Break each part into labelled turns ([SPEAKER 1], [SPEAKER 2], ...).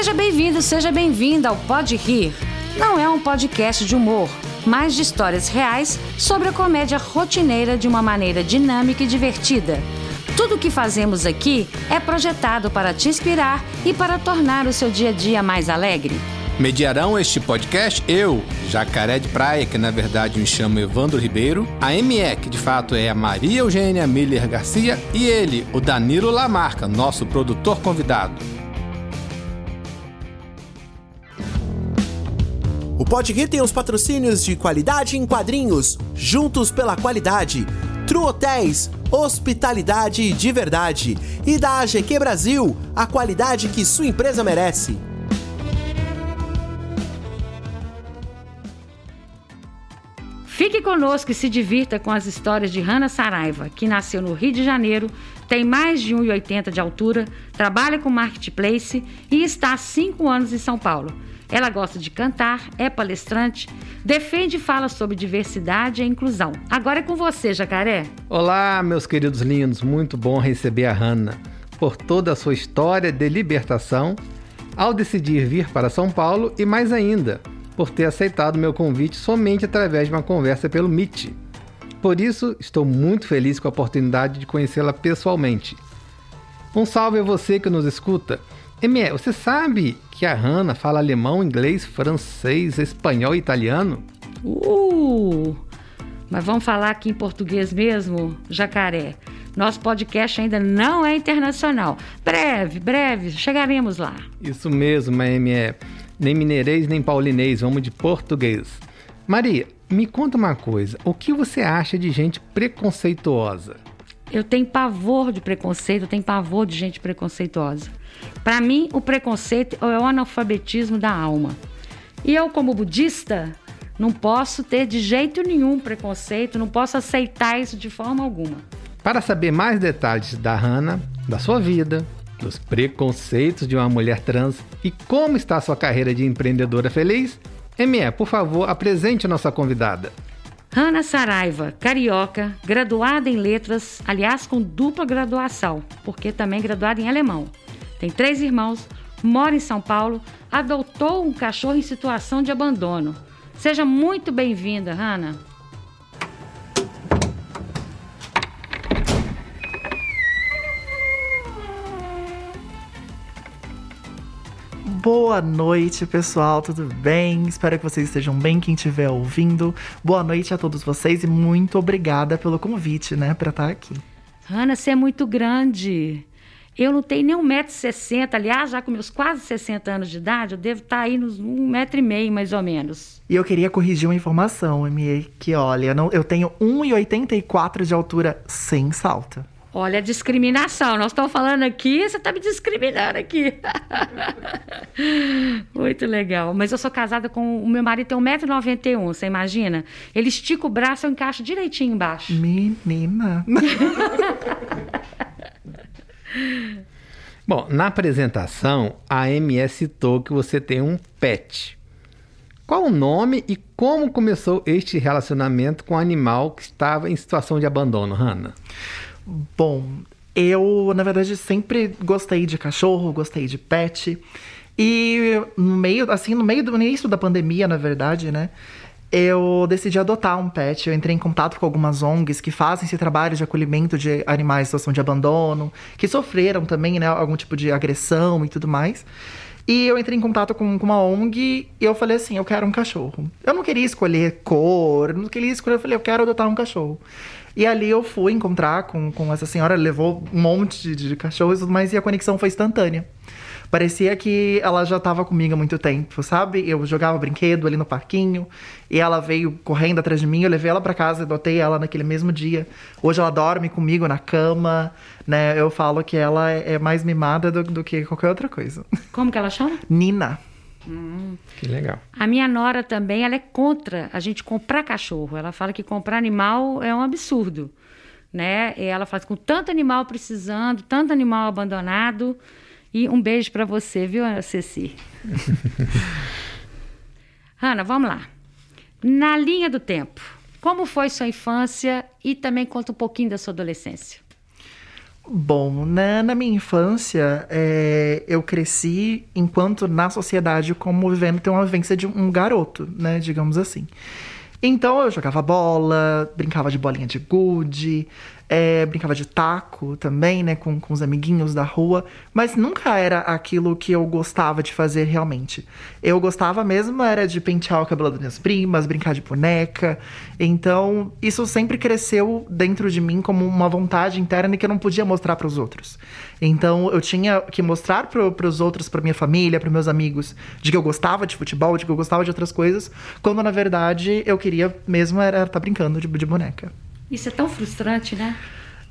[SPEAKER 1] Seja bem-vindo, seja bem-vinda ao Pode Rir. Não é um podcast de humor, mas de histórias reais sobre a comédia rotineira de uma maneira dinâmica e divertida. Tudo o que fazemos aqui é projetado para te inspirar e para tornar o seu dia a dia mais alegre.
[SPEAKER 2] Mediarão este podcast eu, Jacaré de Praia, que na verdade me chamo Evandro Ribeiro, a ME, que de fato é a Maria Eugênia Miller Garcia, e ele, o Danilo Lamarca, nosso produtor convidado.
[SPEAKER 3] O Podguir tem os patrocínios de qualidade em quadrinhos, juntos pela qualidade, True Hotéis, hospitalidade de verdade e da AGQ Brasil, a qualidade que sua empresa merece.
[SPEAKER 1] Fique conosco e se divirta com as histórias de Hannah Saraiva, que nasceu no Rio de Janeiro, tem mais de 1,80 de altura, trabalha com marketplace e está há 5 anos em São Paulo. Ela gosta de cantar, é palestrante, defende e fala sobre diversidade e inclusão. Agora é com você, Jacaré.
[SPEAKER 2] Olá, meus queridos lindos, muito bom receber a Hanna por toda a sua história de libertação ao decidir vir para São Paulo e mais ainda, por ter aceitado meu convite somente através de uma conversa pelo Meet. Por isso, estou muito feliz com a oportunidade de conhecê-la pessoalmente. Um salve a você que nos escuta ME, você sabe que a Hannah fala alemão, inglês, francês, espanhol e italiano?
[SPEAKER 1] Uh! Mas vamos falar aqui em português mesmo, jacaré. Nosso podcast ainda não é internacional. Breve, breve, chegaremos lá.
[SPEAKER 2] Isso mesmo, ME. Nem mineirês, nem paulinês, vamos de português. Maria, me conta uma coisa. O que você acha de gente preconceituosa?
[SPEAKER 1] Eu tenho pavor de preconceito, eu tenho pavor de gente preconceituosa. Para mim, o preconceito é o analfabetismo da alma. E eu, como budista, não posso ter de jeito nenhum preconceito, não posso aceitar isso de forma alguma.
[SPEAKER 2] Para saber mais detalhes da Hannah, da sua vida, dos preconceitos de uma mulher trans e como está a sua carreira de empreendedora feliz, ME, por favor, apresente a nossa convidada.
[SPEAKER 1] Hanna Saraiva, carioca, graduada em letras, aliás, com dupla graduação, porque também graduada em alemão. Tem três irmãos, mora em São Paulo, adotou um cachorro em situação de abandono. Seja muito bem-vinda, Hanna.
[SPEAKER 4] Boa noite, pessoal, tudo bem? Espero que vocês estejam bem, quem estiver ouvindo. Boa noite a todos vocês e muito obrigada pelo convite, né, para estar aqui.
[SPEAKER 1] Hanna, você é muito grande. Eu não tenho nem 1,60m, aliás, já com meus quase 60 anos de idade, eu devo estar aí nos 1,5m mais ou menos.
[SPEAKER 4] E eu queria corrigir uma informação, ME, que olha, não, eu tenho 1,84 de altura sem salto.
[SPEAKER 1] Olha a discriminação, nós estamos falando aqui, você está me discriminando aqui. Muito legal. Mas eu sou casada com. O meu marido tem 1,91m, você imagina? Ele estica o braço, eu encaixo direitinho embaixo.
[SPEAKER 4] Menina.
[SPEAKER 2] Bom, na apresentação, a MS citou que você tem um pet. Qual o nome e como começou este relacionamento com o animal que estava em situação de abandono, Hannah?
[SPEAKER 4] Bom, eu, na verdade, sempre gostei de cachorro, gostei de pet. E no meio, assim, no meio do início da pandemia, na verdade, né? Eu decidi adotar um pet. Eu entrei em contato com algumas ONGs que fazem esse trabalho de acolhimento de animais em situação de abandono, que sofreram também, né, algum tipo de agressão e tudo mais. E eu entrei em contato com, com uma ONG e eu falei assim: eu quero um cachorro. Eu não queria escolher cor, não queria escolher, eu falei: eu quero adotar um cachorro. E ali eu fui encontrar com, com essa senhora, levou um monte de, de cachorros, mas e a conexão foi instantânea. Parecia que ela já estava comigo há muito tempo, sabe? Eu jogava brinquedo ali no parquinho e ela veio correndo atrás de mim. Eu levei ela para casa, adotei ela naquele mesmo dia. Hoje ela dorme comigo na cama, né? Eu falo que ela é mais mimada do, do que qualquer outra coisa.
[SPEAKER 1] Como que ela chama?
[SPEAKER 4] Nina.
[SPEAKER 2] Hum, que legal.
[SPEAKER 1] A minha nora também, ela é contra a gente comprar cachorro. Ela fala que comprar animal é um absurdo, né? E ela fala com tanto animal precisando, tanto animal abandonado, e um beijo para você, viu, Ceci? Ana, vamos lá. Na linha do tempo, como foi sua infância e também conta um pouquinho da sua adolescência?
[SPEAKER 4] Bom, na, na minha infância, é, eu cresci enquanto na sociedade como vivendo ter uma vivência de um garoto, né? Digamos assim. Então eu jogava bola, brincava de bolinha de gude, é, brincava de taco também, né, com, com os amiguinhos da rua, mas nunca era aquilo que eu gostava de fazer realmente. Eu gostava mesmo era de pentear o cabelo das minhas primas, brincar de boneca. Então, isso sempre cresceu dentro de mim como uma vontade interna que eu não podia mostrar para os outros. Então, eu tinha que mostrar para os outros, para minha família, para meus amigos, de que eu gostava de futebol, de que eu gostava de outras coisas, quando na verdade eu queria mesmo era estar tá brincando de, de boneca.
[SPEAKER 1] Isso é tão frustrante, né?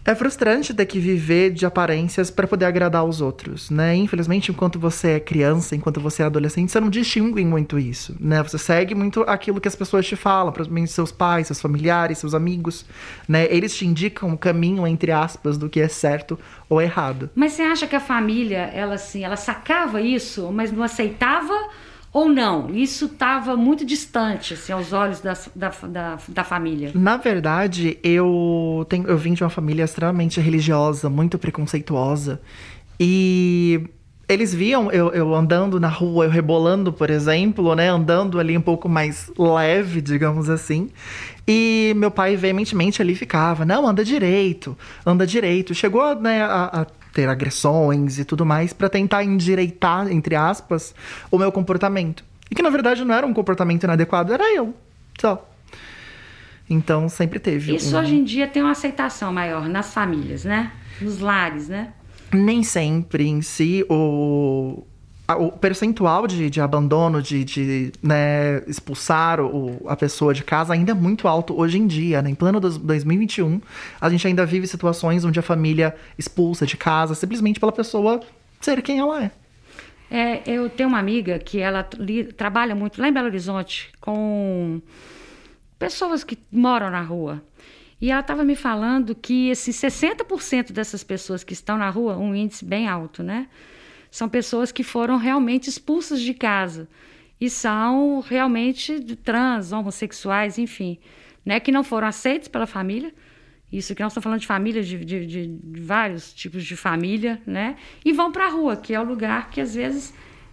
[SPEAKER 4] É frustrante ter que viver de aparências para poder agradar os outros, né? Infelizmente, enquanto você é criança, enquanto você é adolescente, você não distingue muito isso, né? Você segue muito aquilo que as pessoas te falam, principalmente seus pais, seus familiares, seus amigos, né? Eles te indicam o caminho entre aspas do que é certo ou errado.
[SPEAKER 1] Mas você acha que a família, ela assim, ela sacava isso, mas não aceitava? Ou não? Isso estava muito distante, assim, aos olhos da, da, da, da, família.
[SPEAKER 4] Na verdade, eu, tenho, eu vim de uma família extremamente religiosa, muito preconceituosa. E eles viam eu, eu, andando na rua, eu rebolando, por exemplo, né? Andando ali um pouco mais leve, digamos assim. E meu pai veementemente ali ficava, não, anda direito, anda direito. Chegou né, a, a ter agressões e tudo mais para tentar endireitar, entre aspas, o meu comportamento. E que na verdade não era um comportamento inadequado, era eu. Só. Então sempre teve.
[SPEAKER 1] Isso um... hoje em dia tem uma aceitação maior nas famílias, né? Nos lares, né?
[SPEAKER 4] Nem sempre em si o, o percentual de, de abandono, de, de né, expulsar o, a pessoa de casa ainda é muito alto hoje em dia. Né? Em plano 2021, a gente ainda vive situações onde a família expulsa de casa simplesmente pela pessoa ser quem ela é.
[SPEAKER 1] É, eu tenho uma amiga que ela li, trabalha muito lá em Belo Horizonte com pessoas que moram na rua. E ela estava me falando que esses 60% dessas pessoas que estão na rua, um índice bem alto, né? São pessoas que foram realmente expulsas de casa e são realmente trans, homossexuais, enfim, né, que não foram aceitos pela família. Isso que nós estamos falando de família, de, de, de vários tipos de família, né? E vão para a rua, que é o lugar que às vezes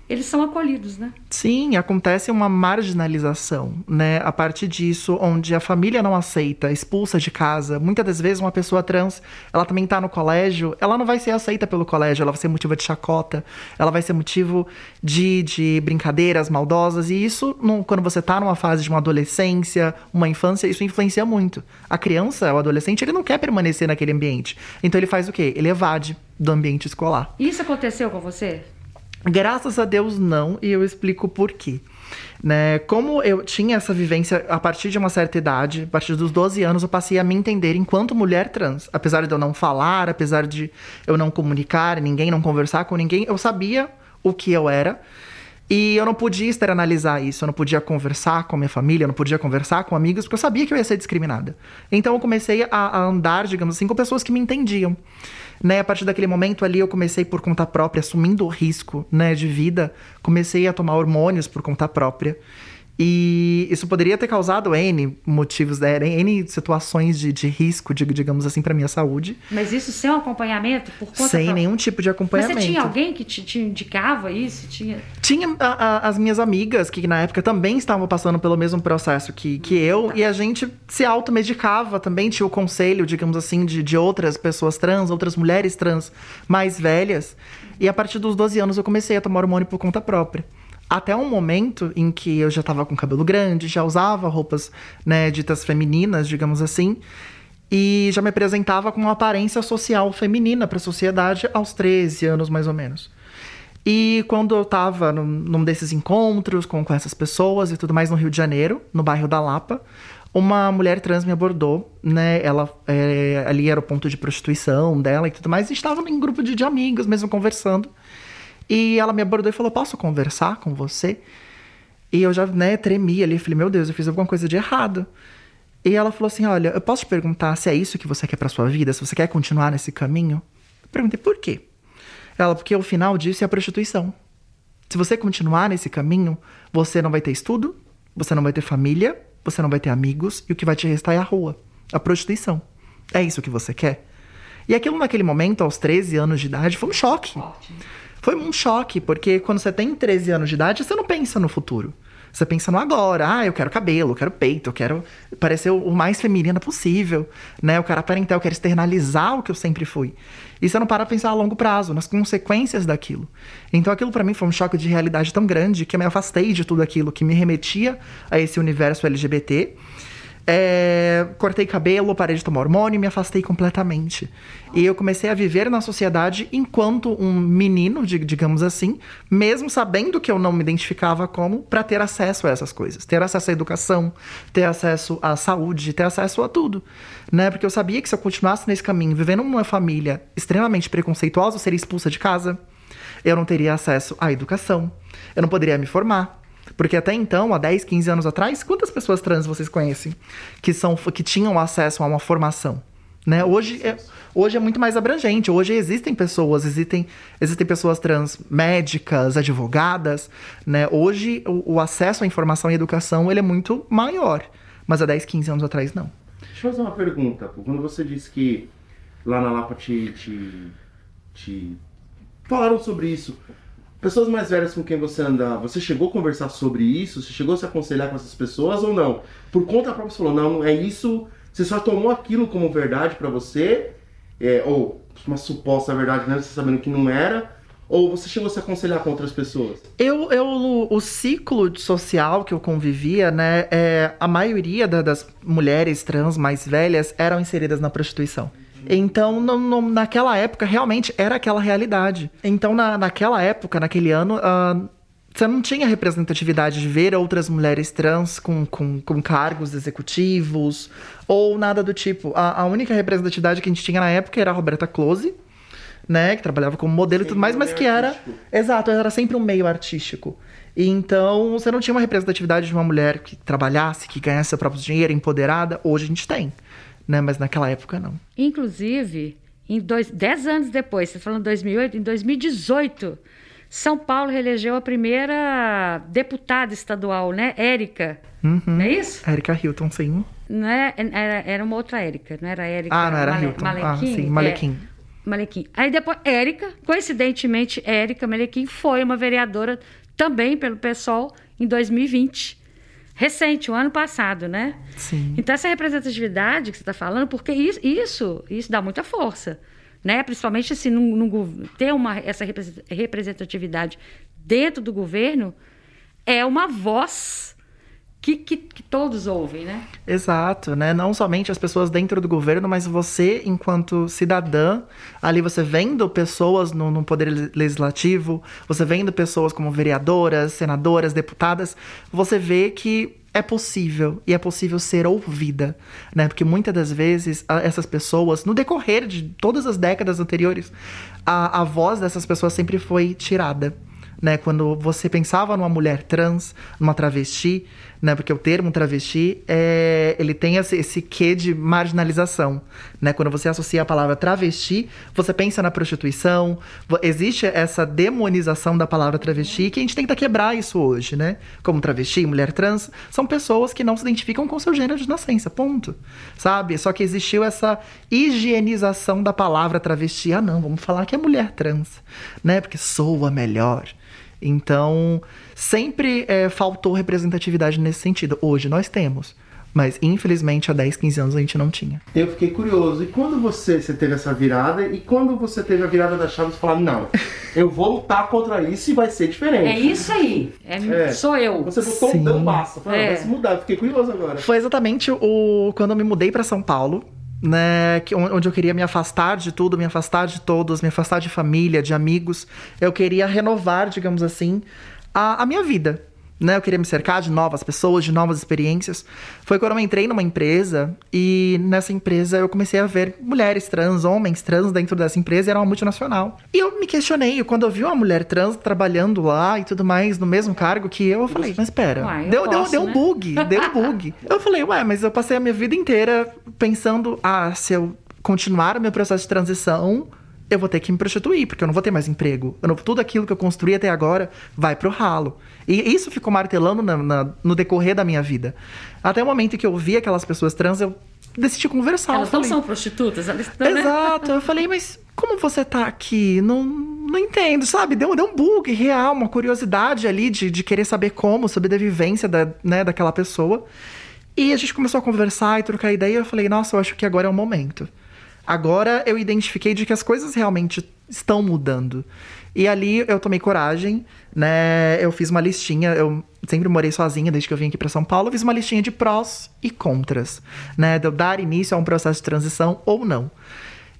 [SPEAKER 1] eles são acolhidos, né?
[SPEAKER 4] Sim, acontece uma marginalização, né? A partir disso, onde a família não aceita, expulsa de casa. Muitas das vezes, uma pessoa trans, ela também está no colégio, ela não vai ser aceita pelo colégio, ela vai ser motivo de chacota, ela vai ser motivo de, de brincadeiras maldosas. E isso, quando você está numa fase de uma adolescência, uma infância, isso influencia muito. A criança, o adolescente, ele não quer permanecer naquele ambiente. Então ele faz o quê? Ele evade do ambiente escolar.
[SPEAKER 1] Isso aconteceu com você?
[SPEAKER 4] Graças a Deus não, e eu explico por quê. Né? Como eu tinha essa vivência a partir de uma certa idade, a partir dos 12 anos, eu passei a me entender enquanto mulher trans. Apesar de eu não falar, apesar de eu não comunicar ninguém, não conversar com ninguém, eu sabia o que eu era. E eu não podia externalizar isso, eu não podia conversar com a minha família, eu não podia conversar com amigos, porque eu sabia que eu ia ser discriminada. Então eu comecei a, a andar, digamos assim, com pessoas que me entendiam. Né, a partir daquele momento ali eu comecei por conta própria, assumindo o risco, né, de vida, comecei a tomar hormônios por conta própria. E isso poderia ter causado N motivos, né? N situações de, de risco, de, digamos assim, para minha saúde.
[SPEAKER 1] Mas isso sem um acompanhamento por conta
[SPEAKER 4] Sem nenhum tipo de acompanhamento.
[SPEAKER 1] Mas você tinha alguém que te, te indicava isso? Tinha,
[SPEAKER 4] tinha a, a, as minhas amigas, que na época também estavam passando pelo mesmo processo que, que eu, tá. e a gente se automedicava também, tinha o conselho, digamos assim, de, de outras pessoas trans, outras mulheres trans mais velhas. E a partir dos 12 anos eu comecei a tomar hormônio por conta própria. Até um momento em que eu já estava com cabelo grande, já usava roupas, né, ditas femininas, digamos assim, e já me apresentava com uma aparência social feminina para a sociedade aos 13 anos, mais ou menos. E quando eu estava num, num, desses encontros com, com essas pessoas e tudo mais no Rio de Janeiro, no bairro da Lapa, uma mulher trans me abordou, né? Ela é, ali era o ponto de prostituição dela e tudo mais, e estava em grupo de, de amigos mesmo conversando. E ela me abordou e falou: Posso conversar com você? E eu já, né, tremi ali. Falei: Meu Deus, eu fiz alguma coisa de errado. E ela falou assim: Olha, eu posso te perguntar se é isso que você quer pra sua vida? Se você quer continuar nesse caminho? Eu perguntei: Por quê? Ela, porque o final disso é a prostituição. Se você continuar nesse caminho, você não vai ter estudo, você não vai ter família, você não vai ter amigos, e o que vai te restar é a rua, a prostituição. É isso que você quer? E aquilo naquele momento, aos 13 anos de idade, foi um choque. Foi um choque, porque quando você tem 13 anos de idade, você não pensa no futuro. Você pensa no agora. Ah, eu quero cabelo, eu quero peito, eu quero parecer o mais feminina possível, né? Eu quero aparentar, eu quero externalizar o que eu sempre fui. E você não para pensar a longo prazo, nas consequências daquilo. Então aquilo para mim foi um choque de realidade tão grande que eu me afastei de tudo aquilo que me remetia a esse universo LGBT é, cortei cabelo, parei de tomar hormônio e me afastei completamente. E eu comecei a viver na sociedade enquanto um menino, digamos assim, mesmo sabendo que eu não me identificava como, para ter acesso a essas coisas. Ter acesso à educação, ter acesso à saúde, ter acesso a tudo. Né? Porque eu sabia que se eu continuasse nesse caminho, vivendo numa família extremamente preconceituosa, eu seria expulsa de casa. Eu não teria acesso à educação. Eu não poderia me formar. Porque até então, há 10, 15 anos atrás, quantas pessoas trans vocês conhecem que, são, que tinham acesso a uma formação? Né? Hoje, é, hoje é muito mais abrangente. Hoje existem pessoas, existem, existem pessoas trans médicas, advogadas. Né? Hoje o, o acesso à informação e educação ele é muito maior. Mas há 10, 15 anos atrás, não.
[SPEAKER 5] Deixa eu fazer uma pergunta. Quando você disse que lá na Lapa te, te, te falaram sobre isso, Pessoas mais velhas com quem você anda, você chegou a conversar sobre isso? Você chegou a se aconselhar com essas pessoas ou não? Por conta própria você falou, não, é isso, você só tomou aquilo como verdade para você, é, ou uma suposta verdade, né? Você sabendo que não era, ou você chegou a se aconselhar com outras pessoas?
[SPEAKER 4] Eu, eu o ciclo social que eu convivia, né, é, a maioria da, das mulheres trans mais velhas eram inseridas na prostituição. Então, no, no, naquela época, realmente era aquela realidade. Então, na, naquela época, naquele ano, uh, você não tinha representatividade de ver outras mulheres trans com, com, com cargos executivos ou nada do tipo. A, a, única representatividade que a gente tinha na época era a Roberta Close, né? Que trabalhava como modelo e tudo mais, mas que era. Artístico. Exato, era sempre um meio artístico. E então você não tinha uma representatividade de uma mulher que trabalhasse, que ganhasse seu próprio dinheiro, empoderada. Hoje a gente tem né? Mas naquela época não.
[SPEAKER 1] Inclusive, em dois, dez anos depois, você tá falando 2008, em 2018, São Paulo reelegeu a primeira deputada estadual, né? Érica.
[SPEAKER 4] Uhum.
[SPEAKER 1] Não é isso?
[SPEAKER 4] Érica Hilton, sim.
[SPEAKER 1] Não é, era, era uma outra Érica, não era Érica.
[SPEAKER 4] Ah, não era Male, Hilton. Malequim? Ah, sim, Malequim.
[SPEAKER 1] É, Malequim. Aí depois, Érica, coincidentemente, Érica Malequim foi uma vereadora também pelo PSOL em 2020 recente, o ano passado, né?
[SPEAKER 4] Sim.
[SPEAKER 1] Então, essa representatividade que você está falando, porque isso, isso, isso dá muita força, né? Principalmente se não, não ter uma, essa representatividade dentro do governo, é uma voz que, que, que, todos ouvem, né?
[SPEAKER 4] Exato, né? Não somente as pessoas dentro do governo, mas você, enquanto cidadã, ali você vendo pessoas no, no poder legislativo, você vendo pessoas como vereadoras, senadoras, deputadas, você vê que é possível e é possível ser ouvida, né? Porque muitas das vezes essas pessoas, no decorrer de todas as décadas anteriores, a, a voz dessas pessoas sempre foi tirada né? Quando você pensava numa mulher trans, numa travesti, né? Porque o termo travesti é, ele tem esse, esse quê de marginalização, né? Quando você associa a palavra travesti, você pensa na prostituição, existe essa demonização da palavra travesti que a gente tenta quebrar isso hoje, né? Como travesti, mulher trans, são pessoas que não se identificam com seu gênero de nascença, ponto. Sabe? Só que existiu essa higienização da palavra travesti. Ah, não, vamos falar que é mulher trans, né? Porque soa melhor. Então, sempre é, faltou representatividade nesse sentido. Hoje nós temos. Mas, infelizmente, há 10, 15 anos a gente não tinha.
[SPEAKER 5] Eu fiquei curioso. E quando você, você teve essa virada? E quando você teve a virada da chave, você falou, não, eu vou lutar contra isso e vai ser diferente.
[SPEAKER 1] É isso aí. É, é. Sou eu.
[SPEAKER 5] Você botou Sim. um basta. Falei, é. vai se mudar. Eu fiquei curioso agora.
[SPEAKER 4] Foi exatamente o quando eu me mudei para São Paulo né, que, onde eu queria me afastar de tudo, me afastar de todos, me afastar de família, de amigos. Eu queria renovar, digamos assim, a, a minha vida né? Eu queria me cercar de novas pessoas, de novas experiências. Foi quando eu entrei numa empresa e nessa empresa eu comecei a ver mulheres trans, homens trans dentro dessa empresa, e era uma multinacional. E eu me questionei, quando eu vi uma mulher trans trabalhando lá e tudo mais, no mesmo cargo que eu, eu falei, mas espera, deu, posso, deu, deu né? um bug, deu um bug. eu falei, ué, mas eu passei a minha vida inteira pensando, ah, se eu continuar o meu processo de transição, eu vou ter que me prostituir, porque eu não vou ter mais emprego. Não, tudo aquilo que eu construí até agora vai pro ralo. E isso ficou martelando na, na, no decorrer da minha vida. Até o momento que eu vi aquelas pessoas trans, eu decidi conversar.
[SPEAKER 1] Elas não
[SPEAKER 4] falei,
[SPEAKER 1] são prostitutas, elas estão, né?
[SPEAKER 4] Exato. Eu falei, mas como você tá aqui? Não, não entendo, sabe? Deu, deu um bug real, uma curiosidade ali de, de querer saber como, saber da vivência da, né, daquela pessoa. E a gente começou a conversar e trocar ideia. E eu falei, nossa, eu acho que agora é o momento. Agora eu identifiquei de que as coisas realmente estão mudando. E ali eu tomei coragem, né? Eu fiz uma listinha, eu sempre morei sozinha desde que eu vim aqui para São Paulo, eu fiz uma listinha de prós e contras, né? De eu dar início a um processo de transição ou não.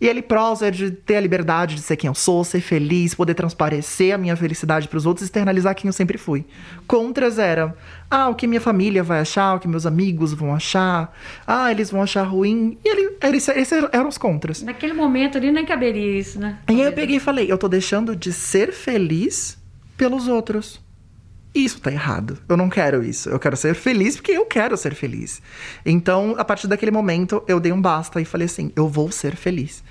[SPEAKER 4] E ele prós é de ter a liberdade de ser quem eu sou, ser feliz, poder transparecer a minha felicidade para os outros e externalizar quem eu sempre fui. Contras era, ah, o que minha família vai achar, o que meus amigos vão achar, ah, eles vão achar ruim. E ele, eles, esses eram os contras.
[SPEAKER 1] Naquele momento ali nem caberia isso, né?
[SPEAKER 4] E aí eu peguei e falei, eu tô deixando de ser feliz pelos outros. Isso tá errado. Eu não quero isso. Eu quero ser feliz porque eu quero ser feliz. Então, a partir daquele momento, eu dei um basta e falei assim: eu vou ser feliz.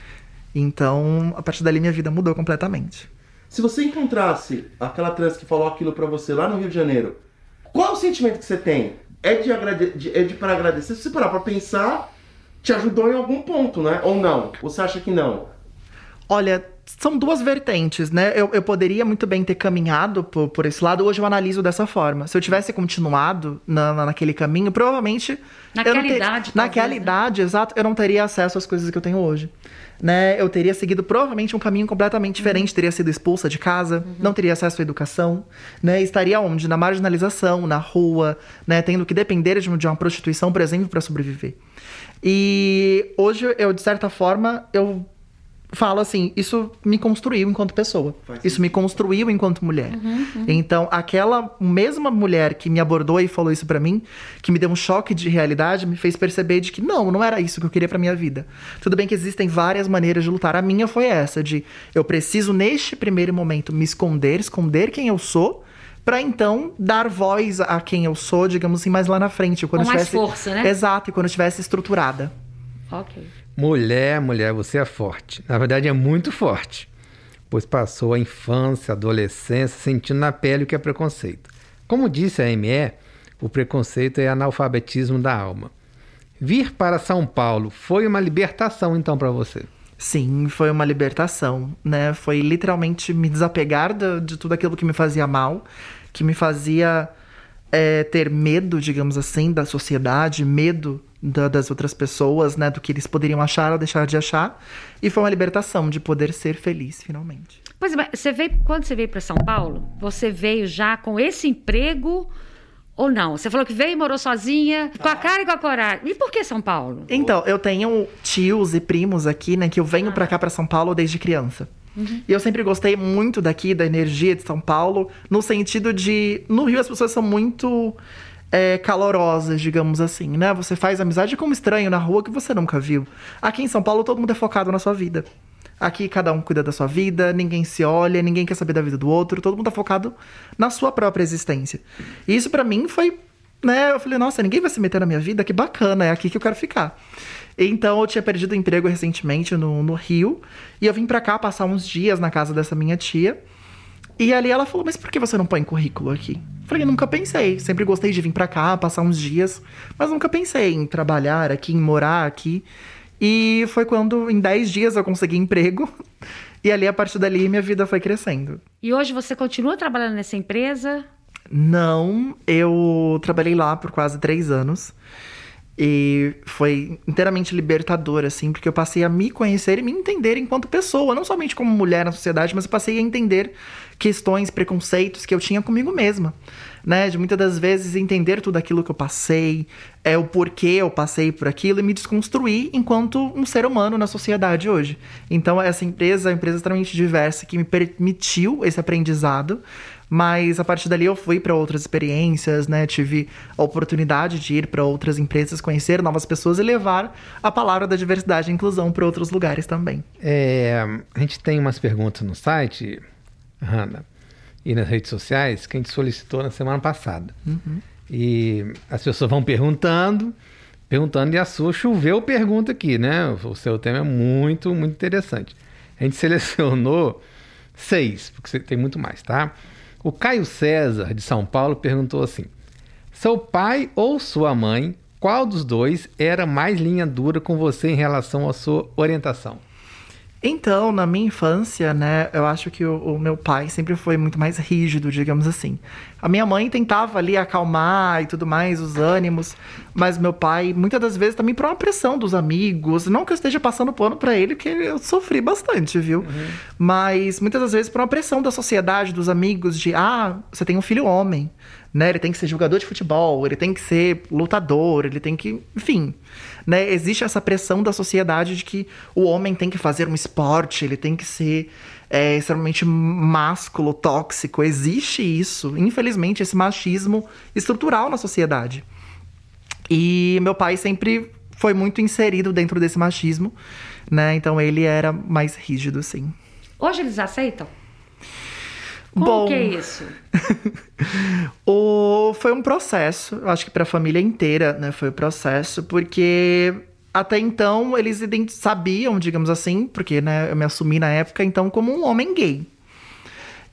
[SPEAKER 4] Então, a partir dali, minha vida mudou completamente.
[SPEAKER 5] Se você encontrasse aquela trans que falou aquilo pra você lá no Rio de Janeiro, qual o sentimento que você tem? É de, agrade... de, é de para agradecer? Se você parar pra pensar, te ajudou em algum ponto, né? Ou não? Ou você acha que não?
[SPEAKER 4] Olha, são duas vertentes, né? Eu, eu poderia muito bem ter caminhado por, por esse lado, hoje eu analiso dessa forma. Se eu tivesse continuado na, na- naquele caminho, provavelmente.
[SPEAKER 1] Naquela
[SPEAKER 4] ter-
[SPEAKER 1] idade,
[SPEAKER 4] Naquela
[SPEAKER 1] talvez, né?
[SPEAKER 4] idade, exato, eu não teria acesso às coisas que eu tenho hoje. Né? Eu teria seguido provavelmente um caminho completamente diferente,
[SPEAKER 1] Uhum.
[SPEAKER 4] teria sido expulsa de casa, não teria acesso à educação, né? Estaria onde? Na marginalização, na rua, né? Tendo que depender de, de uma prostituição, por exemplo, para sobreviver. E hoje eu, de certa forma, eu falo assim, isso me construiu enquanto pessoa. Isso me construiu enquanto mulher. Então, aquela mesma mulher que me abordou e falou isso pra mim, que me deu um choque de realidade, me fez perceber de que não, não era isso que eu queria pra minha vida. Tudo bem que existem várias maneiras de lutar. A minha foi essa, de eu preciso neste primeiro momento me esconder, esconder quem eu sou, pra então dar voz a quem eu sou, digamos assim, mais lá na frente, quando
[SPEAKER 1] Com mais
[SPEAKER 4] estivesse
[SPEAKER 1] força, né?
[SPEAKER 4] Exato, e quando eu estivesse estruturada.
[SPEAKER 1] Ok.
[SPEAKER 2] Mulher, mulher, você é forte. Na verdade, é muito forte, pois passou a infância, a adolescência sentindo na pele o que é preconceito. Como disse a ME, o preconceito é analfabetismo da alma. Vir para São Paulo foi uma libertação, então, para você.
[SPEAKER 4] Sim, foi uma libertação, né? Foi literalmente me desapegar da- de tudo aquilo que me fazia mal, que me fazia é, ter medo, digamos assim, da sociedade, medo da- das outras pessoas, né? Do que eles poderiam achar ou deixar de achar. E foi uma libertação de poder ser feliz, finalmente.
[SPEAKER 1] Pois é, mas você veio, quando você veio para São Paulo, você veio já com esse emprego ou não? Você falou que veio e morou sozinha, com a cara e com a coragem. E por que São Paulo?
[SPEAKER 4] Então, eu tenho tios e primos aqui, né? Que eu venho pra cá, pra São Paulo, desde criança. E eu sempre gostei muito daqui, da energia de São Paulo, no sentido de. No Rio as pessoas são muito é, calorosas, digamos assim, né? Você faz amizade com um estranho na rua que você nunca viu. Aqui em São Paulo, todo mundo é focado na sua vida. Aqui cada um cuida da sua vida, ninguém se olha, ninguém quer saber da vida do outro, todo mundo tá focado na sua própria existência. E isso pra mim foi, né, eu falei, nossa, ninguém vai se meter na minha vida, que bacana, é aqui que eu quero ficar. Então eu tinha perdido emprego recentemente no, no Rio, e eu vim pra cá passar uns dias na casa dessa minha tia. E ali ela falou, mas por que você não põe currículo aqui? Eu Falei, nunca pensei. Sempre gostei de vir pra cá, passar uns dias, mas nunca pensei em trabalhar aqui, em morar aqui. E foi quando, em 10 dias, eu consegui emprego. E ali, a partir dali, minha vida foi crescendo.
[SPEAKER 1] E hoje você continua trabalhando nessa empresa?
[SPEAKER 4] Não, eu trabalhei lá por quase três anos. E foi inteiramente libertador, assim, porque eu passei a me conhecer e me entender enquanto pessoa, não somente como mulher na sociedade, mas eu passei a entender questões, preconceitos que eu tinha comigo mesma, né? De muitas das vezes entender tudo aquilo que eu passei, é o porquê eu passei por aquilo e me desconstruir enquanto um ser humano na sociedade hoje. Então, essa empresa é uma empresa extremamente diversa que me permitiu esse aprendizado. Mas a partir dali eu fui para outras experiências, né? Tive a oportunidade de ir para outras empresas, conhecer novas pessoas e levar a palavra da diversidade e inclusão para outros lugares também.
[SPEAKER 2] É, a gente tem umas perguntas no site, Hanna, e nas redes sociais que a gente solicitou na semana passada. E as pessoas vão perguntando, perguntando, e a sua choveu pergunta aqui, né? O seu tema é muito, muito interessante. A gente selecionou seis, porque você tem muito mais, tá? O Caio César, de São Paulo, perguntou assim: Seu pai ou sua mãe qual dos dois era mais linha dura com você em relação à sua orientação?
[SPEAKER 4] Então, na minha infância, né, eu acho que o, o, meu pai sempre foi muito mais rígido, digamos assim. A minha mãe tentava ali acalmar e tudo mais, os ânimos, mas meu pai, muitas das vezes, também por uma pressão dos amigos. Não que eu esteja passando pano para ele, porque eu sofri bastante, viu? Uhum. Mas muitas das vezes por uma pressão da sociedade, dos amigos, de ah, você tem um filho homem, né? Ele tem que ser jogador de futebol, ele tem que ser lutador, ele tem que. Enfim né? Existe essa pressão da sociedade de que o homem tem que fazer um esporte, ele tem que ser é, extremamente másculo, tóxico. Existe isso, infelizmente, esse machismo estrutural na sociedade. E meu pai sempre foi muito inserido dentro desse machismo, né? Então ele era mais rígido, sim.
[SPEAKER 1] Hoje eles aceitam? Como
[SPEAKER 4] Bom,
[SPEAKER 1] que é isso?
[SPEAKER 4] o, foi um processo, eu acho que para a família inteira, né? Foi um processo, porque até então eles sabiam, digamos assim, porque né, eu me assumi na época, então, como um homem gay.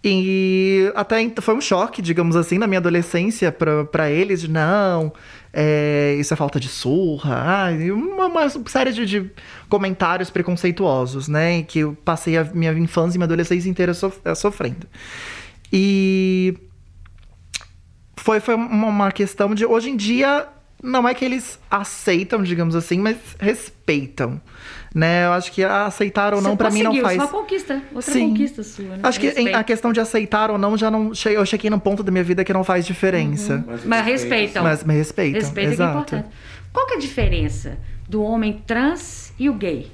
[SPEAKER 4] E até foi um choque, digamos assim, na minha adolescência para eles, de não, é, isso é falta de surra, ah, uma, uma série de, de, comentários preconceituosos, né? Que eu passei a minha infância e minha adolescência inteira sof sofrendo. E foi, foi uma questão de. Hoje em dia, não é que eles aceitam, digamos assim, mas respeitam. Né? Eu acho que aceitar ou não, para mim, não faz.
[SPEAKER 1] Uma conquista, outra Sim. conquista sua. Né?
[SPEAKER 4] Acho que a questão de aceitar ou não, já não. Eu cheguei num ponto da minha vida que não faz diferença. Uhum.
[SPEAKER 1] Mas, mas respeitam.
[SPEAKER 4] Mas me respeitam.
[SPEAKER 1] Respeito
[SPEAKER 4] Exato.
[SPEAKER 1] é importante. Qual que é a diferença do homem trans e o gay?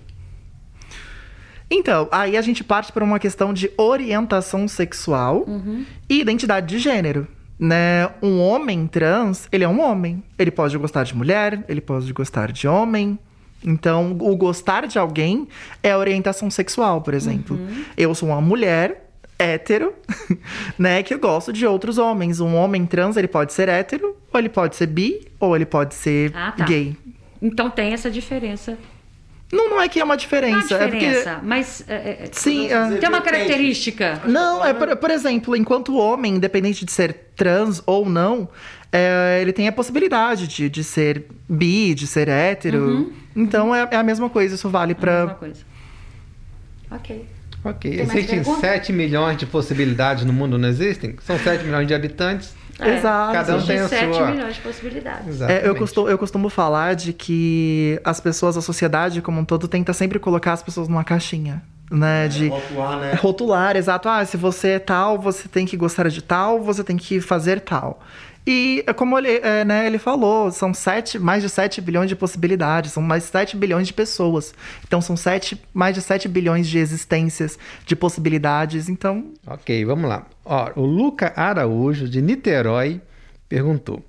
[SPEAKER 4] Então, aí a gente parte para uma questão de orientação sexual
[SPEAKER 1] uhum.
[SPEAKER 4] e identidade de gênero. Né? Um homem trans, ele é um homem. Ele pode gostar de mulher, ele pode gostar de homem. Então, o gostar de alguém é orientação sexual, por exemplo.
[SPEAKER 1] Uhum.
[SPEAKER 4] Eu sou uma mulher hétero, né, que eu gosto de outros homens. Um homem trans, ele pode ser hétero, ou ele pode ser bi, ou ele pode ser
[SPEAKER 1] ah, tá.
[SPEAKER 4] gay.
[SPEAKER 1] Então tem essa diferença
[SPEAKER 4] não, não é que é uma diferença.
[SPEAKER 1] Não há diferença,
[SPEAKER 4] é porque...
[SPEAKER 1] mas é, é
[SPEAKER 4] Sim, é...
[SPEAKER 1] tem uma característica.
[SPEAKER 4] Não, é por, por, exemplo, enquanto homem, independente de ser trans ou não, é, ele tem a possibilidade de, de ser bi, de ser hétero.
[SPEAKER 1] Uhum.
[SPEAKER 4] Então é, é, a mesma coisa, isso vale para.
[SPEAKER 1] A mesma coisa. Ok.
[SPEAKER 2] Ok. Existem 7 milhões de possibilidades no mundo, não existem? São 7 milhões de habitantes.
[SPEAKER 1] É,
[SPEAKER 4] Exato.
[SPEAKER 2] Cada um tem a
[SPEAKER 1] 7
[SPEAKER 2] sua...
[SPEAKER 1] milhões de possibilidades.
[SPEAKER 4] É, eu, costumo, eu costumo falar de que as pessoas, a sociedade como um todo, tenta sempre colocar as pessoas numa caixinha. Né,
[SPEAKER 5] é,
[SPEAKER 4] de
[SPEAKER 5] rotular, né?
[SPEAKER 4] rotular, exato. Ah, se você é tal, você tem que gostar de tal, você tem que fazer tal. E é como ele, é, né, ele falou, são sete, mais de 7 bilhões de possibilidades, são mais de 7 bilhões de pessoas. Então são sete, mais de 7 bilhões de existências, de possibilidades. Então.
[SPEAKER 2] Ok, vamos lá. Ó, o Luca Araújo, de Niterói, perguntou: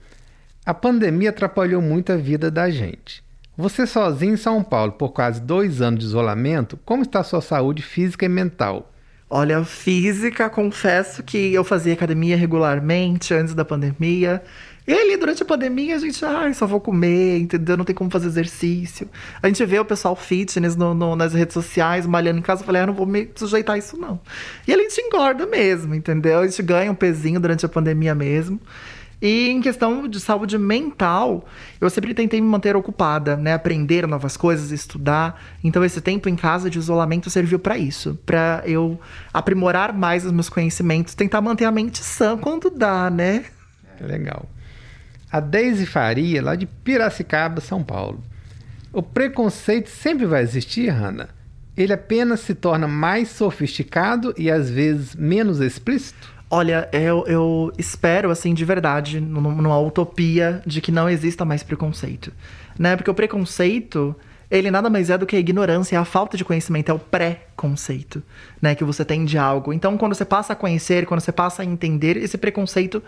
[SPEAKER 2] A pandemia atrapalhou muito a vida da gente. Você sozinho em São Paulo por quase dois anos de isolamento, como está a sua saúde física e mental?
[SPEAKER 4] Olha, física, confesso que eu fazia academia regularmente antes da pandemia. E ali, durante a pandemia, a gente, ai, só vou comer, entendeu? Não tem como fazer exercício. A gente vê o pessoal fitness no, no, nas redes sociais, malhando em casa. Eu falei, ah, não vou me sujeitar a isso, não. E a gente engorda mesmo, entendeu? A gente ganha um pezinho durante a pandemia mesmo. E em questão de saúde mental, eu sempre tentei me manter ocupada, né? Aprender novas coisas, estudar. Então esse tempo em casa de isolamento serviu para isso, para eu aprimorar mais os meus conhecimentos, tentar manter a mente sã quando dá, né?
[SPEAKER 2] É legal. A Deise Faria, lá de Piracicaba, São Paulo. O preconceito sempre vai existir, Hanna? Ele apenas se torna mais sofisticado e às vezes menos explícito?
[SPEAKER 4] Olha, eu, eu espero, assim, de verdade, numa utopia de que não exista mais preconceito. Né? Porque o preconceito, ele nada mais é do que a ignorância, a falta de conhecimento, é o pré-conceito, né? Que você tem de algo. Então, quando você passa a conhecer, quando você passa a entender, esse preconceito,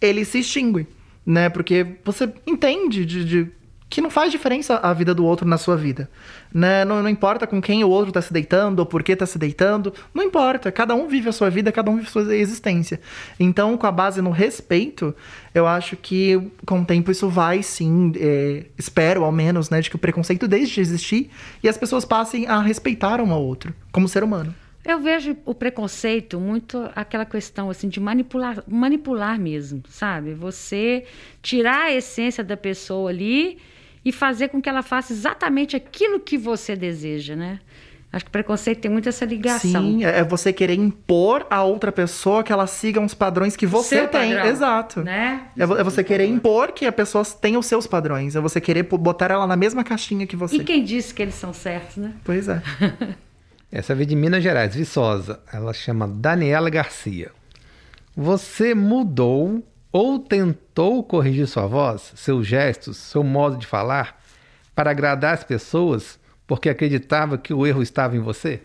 [SPEAKER 4] ele se extingue, né? Porque você entende de, de que não faz diferença a vida do outro na sua vida. Né? Não, não importa com quem o outro está se deitando ou por que está se deitando, não importa. Cada um vive a sua vida, cada um vive a sua existência. Então, com a base no respeito, eu acho que com o tempo isso vai sim, é, espero ao menos, né, de que o preconceito deixe de existir e as pessoas passem a respeitar um ao outro, como ser humano.
[SPEAKER 1] Eu vejo o preconceito muito aquela questão assim de manipular, manipular mesmo, sabe? Você tirar a essência da pessoa ali e fazer com que ela faça exatamente aquilo que você deseja, né? Acho que o preconceito tem muito essa ligação.
[SPEAKER 4] Sim, é você querer impor a outra pessoa que ela siga uns padrões que você
[SPEAKER 1] Seu
[SPEAKER 4] tem.
[SPEAKER 1] padrão,
[SPEAKER 4] Exato.
[SPEAKER 1] Né?
[SPEAKER 4] É é você querer impor que a pessoa tenha os seus padrões. É você querer botar ela na mesma caixinha que você.
[SPEAKER 1] E quem disse que eles são certos, né?
[SPEAKER 4] Pois é.
[SPEAKER 2] Essa veio de Minas Gerais, Viçosa. Ela chama Daniela Garcia. Você mudou ou tentou corrigir sua voz, seus gestos, seu modo de falar para agradar as pessoas porque acreditava que o erro estava em você?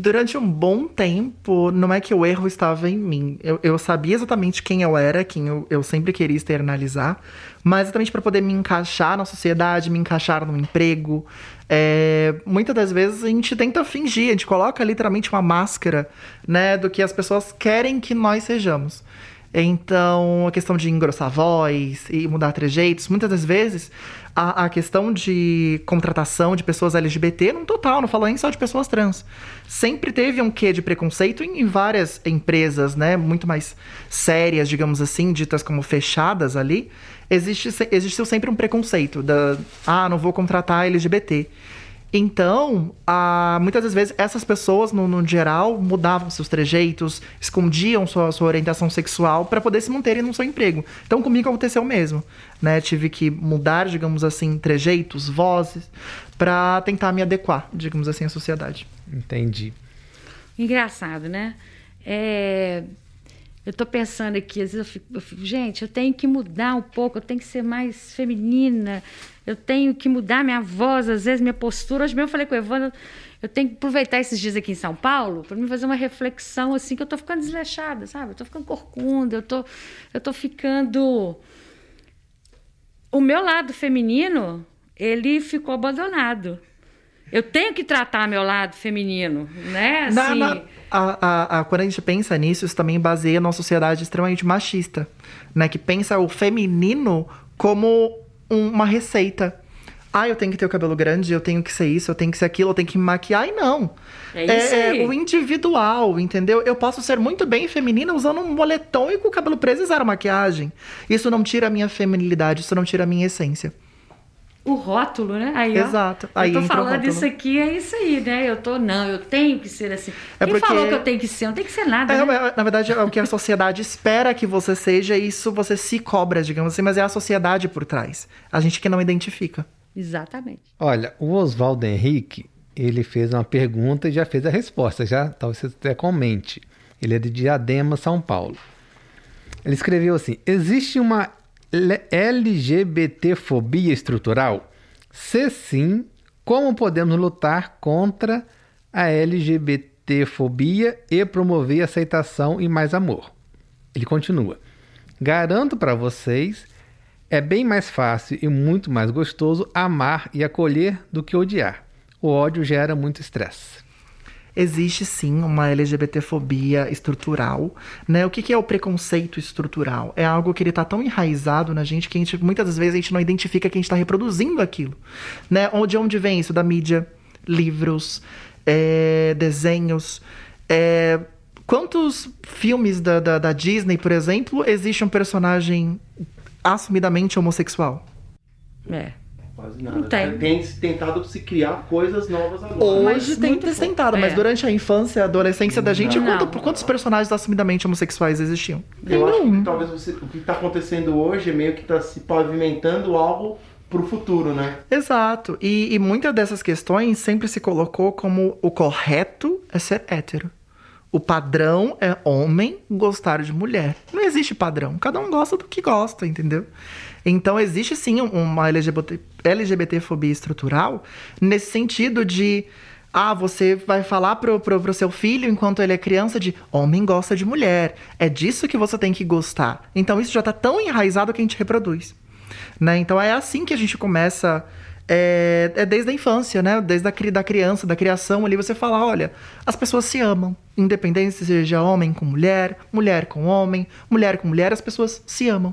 [SPEAKER 4] Durante um bom tempo, não é que o erro estava em mim. Eu, eu sabia exatamente quem eu era, quem eu, eu sempre queria externalizar, mas exatamente para poder me encaixar na sociedade, me encaixar no emprego. É, muitas das vezes a gente tenta fingir, a gente coloca literalmente uma máscara, né, do que as pessoas querem que nós sejamos. Então, a questão de engrossar a voz e mudar trejeitos, muitas das vezes a, a questão de contratação de pessoas LGBT, num total, não falo nem só de pessoas trans, sempre teve um quê de preconceito em, em várias empresas, né, muito mais sérias, digamos assim, ditas como fechadas ali, existe, existiu sempre um preconceito da, ah, não vou contratar LGBT. Então, ah, muitas das vezes, essas pessoas, no, no geral, mudavam seus trejeitos, escondiam sua, sua orientação sexual para poder se manterem no seu emprego. Então, comigo aconteceu o mesmo. Né? Tive que mudar, digamos assim, trejeitos, vozes, para tentar me adequar, digamos assim, à sociedade.
[SPEAKER 2] Entendi.
[SPEAKER 1] Engraçado, né? É, Eu tô pensando aqui, às vezes eu fico, eu fico, gente, eu tenho que mudar um pouco, eu tenho que ser mais feminina, eu tenho que mudar minha voz, às vezes minha postura. Hoje mesmo eu falei com o Evandro, eu tenho que aproveitar esses dias aqui em São Paulo para me fazer uma reflexão assim, que eu tô ficando desleixada, sabe? Eu tô ficando corcunda, eu tô, eu tô ficando. O meu lado feminino, ele ficou abandonado. Eu tenho que tratar meu lado feminino, né?
[SPEAKER 4] Na-
[SPEAKER 1] Assim,
[SPEAKER 4] na- a- a- a- quando a gente pensa nisso, isso também baseia numa sociedade extremamente machista, né? Que pensa o feminino como um- uma receita. Ah, eu tenho que ter o cabelo grande, eu tenho que ser isso, eu tenho que ser aquilo, eu tenho que me maquiar. E não.
[SPEAKER 1] É isso aí.
[SPEAKER 4] o individual, entendeu? Eu posso ser muito bem feminina usando um moletom e com o cabelo preso e zero maquiagem. Isso não tira a minha feminilidade, isso não tira a minha essência.
[SPEAKER 1] O rótulo, né? Aí, ó,
[SPEAKER 4] Exato. Aí
[SPEAKER 1] eu tô falando isso aqui, é isso aí, né? Eu tô, não, eu tenho que ser assim.
[SPEAKER 4] É
[SPEAKER 1] Quem
[SPEAKER 4] porque-
[SPEAKER 1] falou que eu tenho que ser? Não tem que ser nada,
[SPEAKER 4] É,
[SPEAKER 1] né?
[SPEAKER 4] é, na verdade, é o que a sociedade espera que você seja, e isso você se cobra, digamos assim, mas é a sociedade por trás. A gente que não identifica.
[SPEAKER 1] Exatamente.
[SPEAKER 2] Olha, o Oswaldo Henrique, ele fez uma pergunta e já fez a resposta, já talvez você até comente. Ele é de Diadema, São Paulo. Ele escreveu assim: existe uma LGBTfobia estrutural? Se sim, como podemos lutar contra a LGBTfobia e promover aceitação e mais amor? Ele continua: Garanto para vocês, é bem mais fácil e muito mais gostoso amar e acolher do que odiar. O ódio gera muito estresse.
[SPEAKER 4] Existe sim uma LGBTfobia estrutural, né? O que, que é o preconceito estrutural? É algo que ele tá tão enraizado na gente que gente, muitas vezes a gente não identifica que a gente tá reproduzindo aquilo, né? De onde vem isso? Da mídia, livros, é, desenhos, é, Quantos filmes da, da, da Disney, por exemplo, existe um personagem assumidamente homossexual?
[SPEAKER 1] É.
[SPEAKER 5] Quase nada.
[SPEAKER 1] Não tem.
[SPEAKER 5] Tem tentado se criar coisas novas agora.
[SPEAKER 4] Hoje
[SPEAKER 1] Mas
[SPEAKER 4] tem
[SPEAKER 1] muito
[SPEAKER 4] ter
[SPEAKER 1] pouco.
[SPEAKER 4] tentado, mas
[SPEAKER 1] É.
[SPEAKER 4] durante a infância, a adolescência da gente,
[SPEAKER 1] Não.
[SPEAKER 4] quanto- quantos personagens assumidamente homossexuais existiam?
[SPEAKER 5] Eu acho
[SPEAKER 4] Nenhum.
[SPEAKER 5] que talvez você, o que está acontecendo hoje é meio que está se pavimentando algo pro futuro, né?
[SPEAKER 4] Exato. E, e muitas dessas questões sempre se colocou como o correto é ser hétero. O padrão é homem gostar de mulher. Não existe padrão. Cada um gosta do que gosta, entendeu? Então existe sim uma LGBT, LGBTfobia estrutural nesse sentido de ah, você vai falar pro, pro, pro seu filho enquanto ele é criança de homem gosta de mulher. É disso que você tem que gostar. Então isso já tá tão enraizado que a gente reproduz. Né? Então é assim que a gente começa. É, é desde a infância, né? Desde a da criança, da criação ali, você fala: olha, as pessoas se amam. Independente se seja homem com mulher, mulher com homem, mulher com mulher, as pessoas se amam.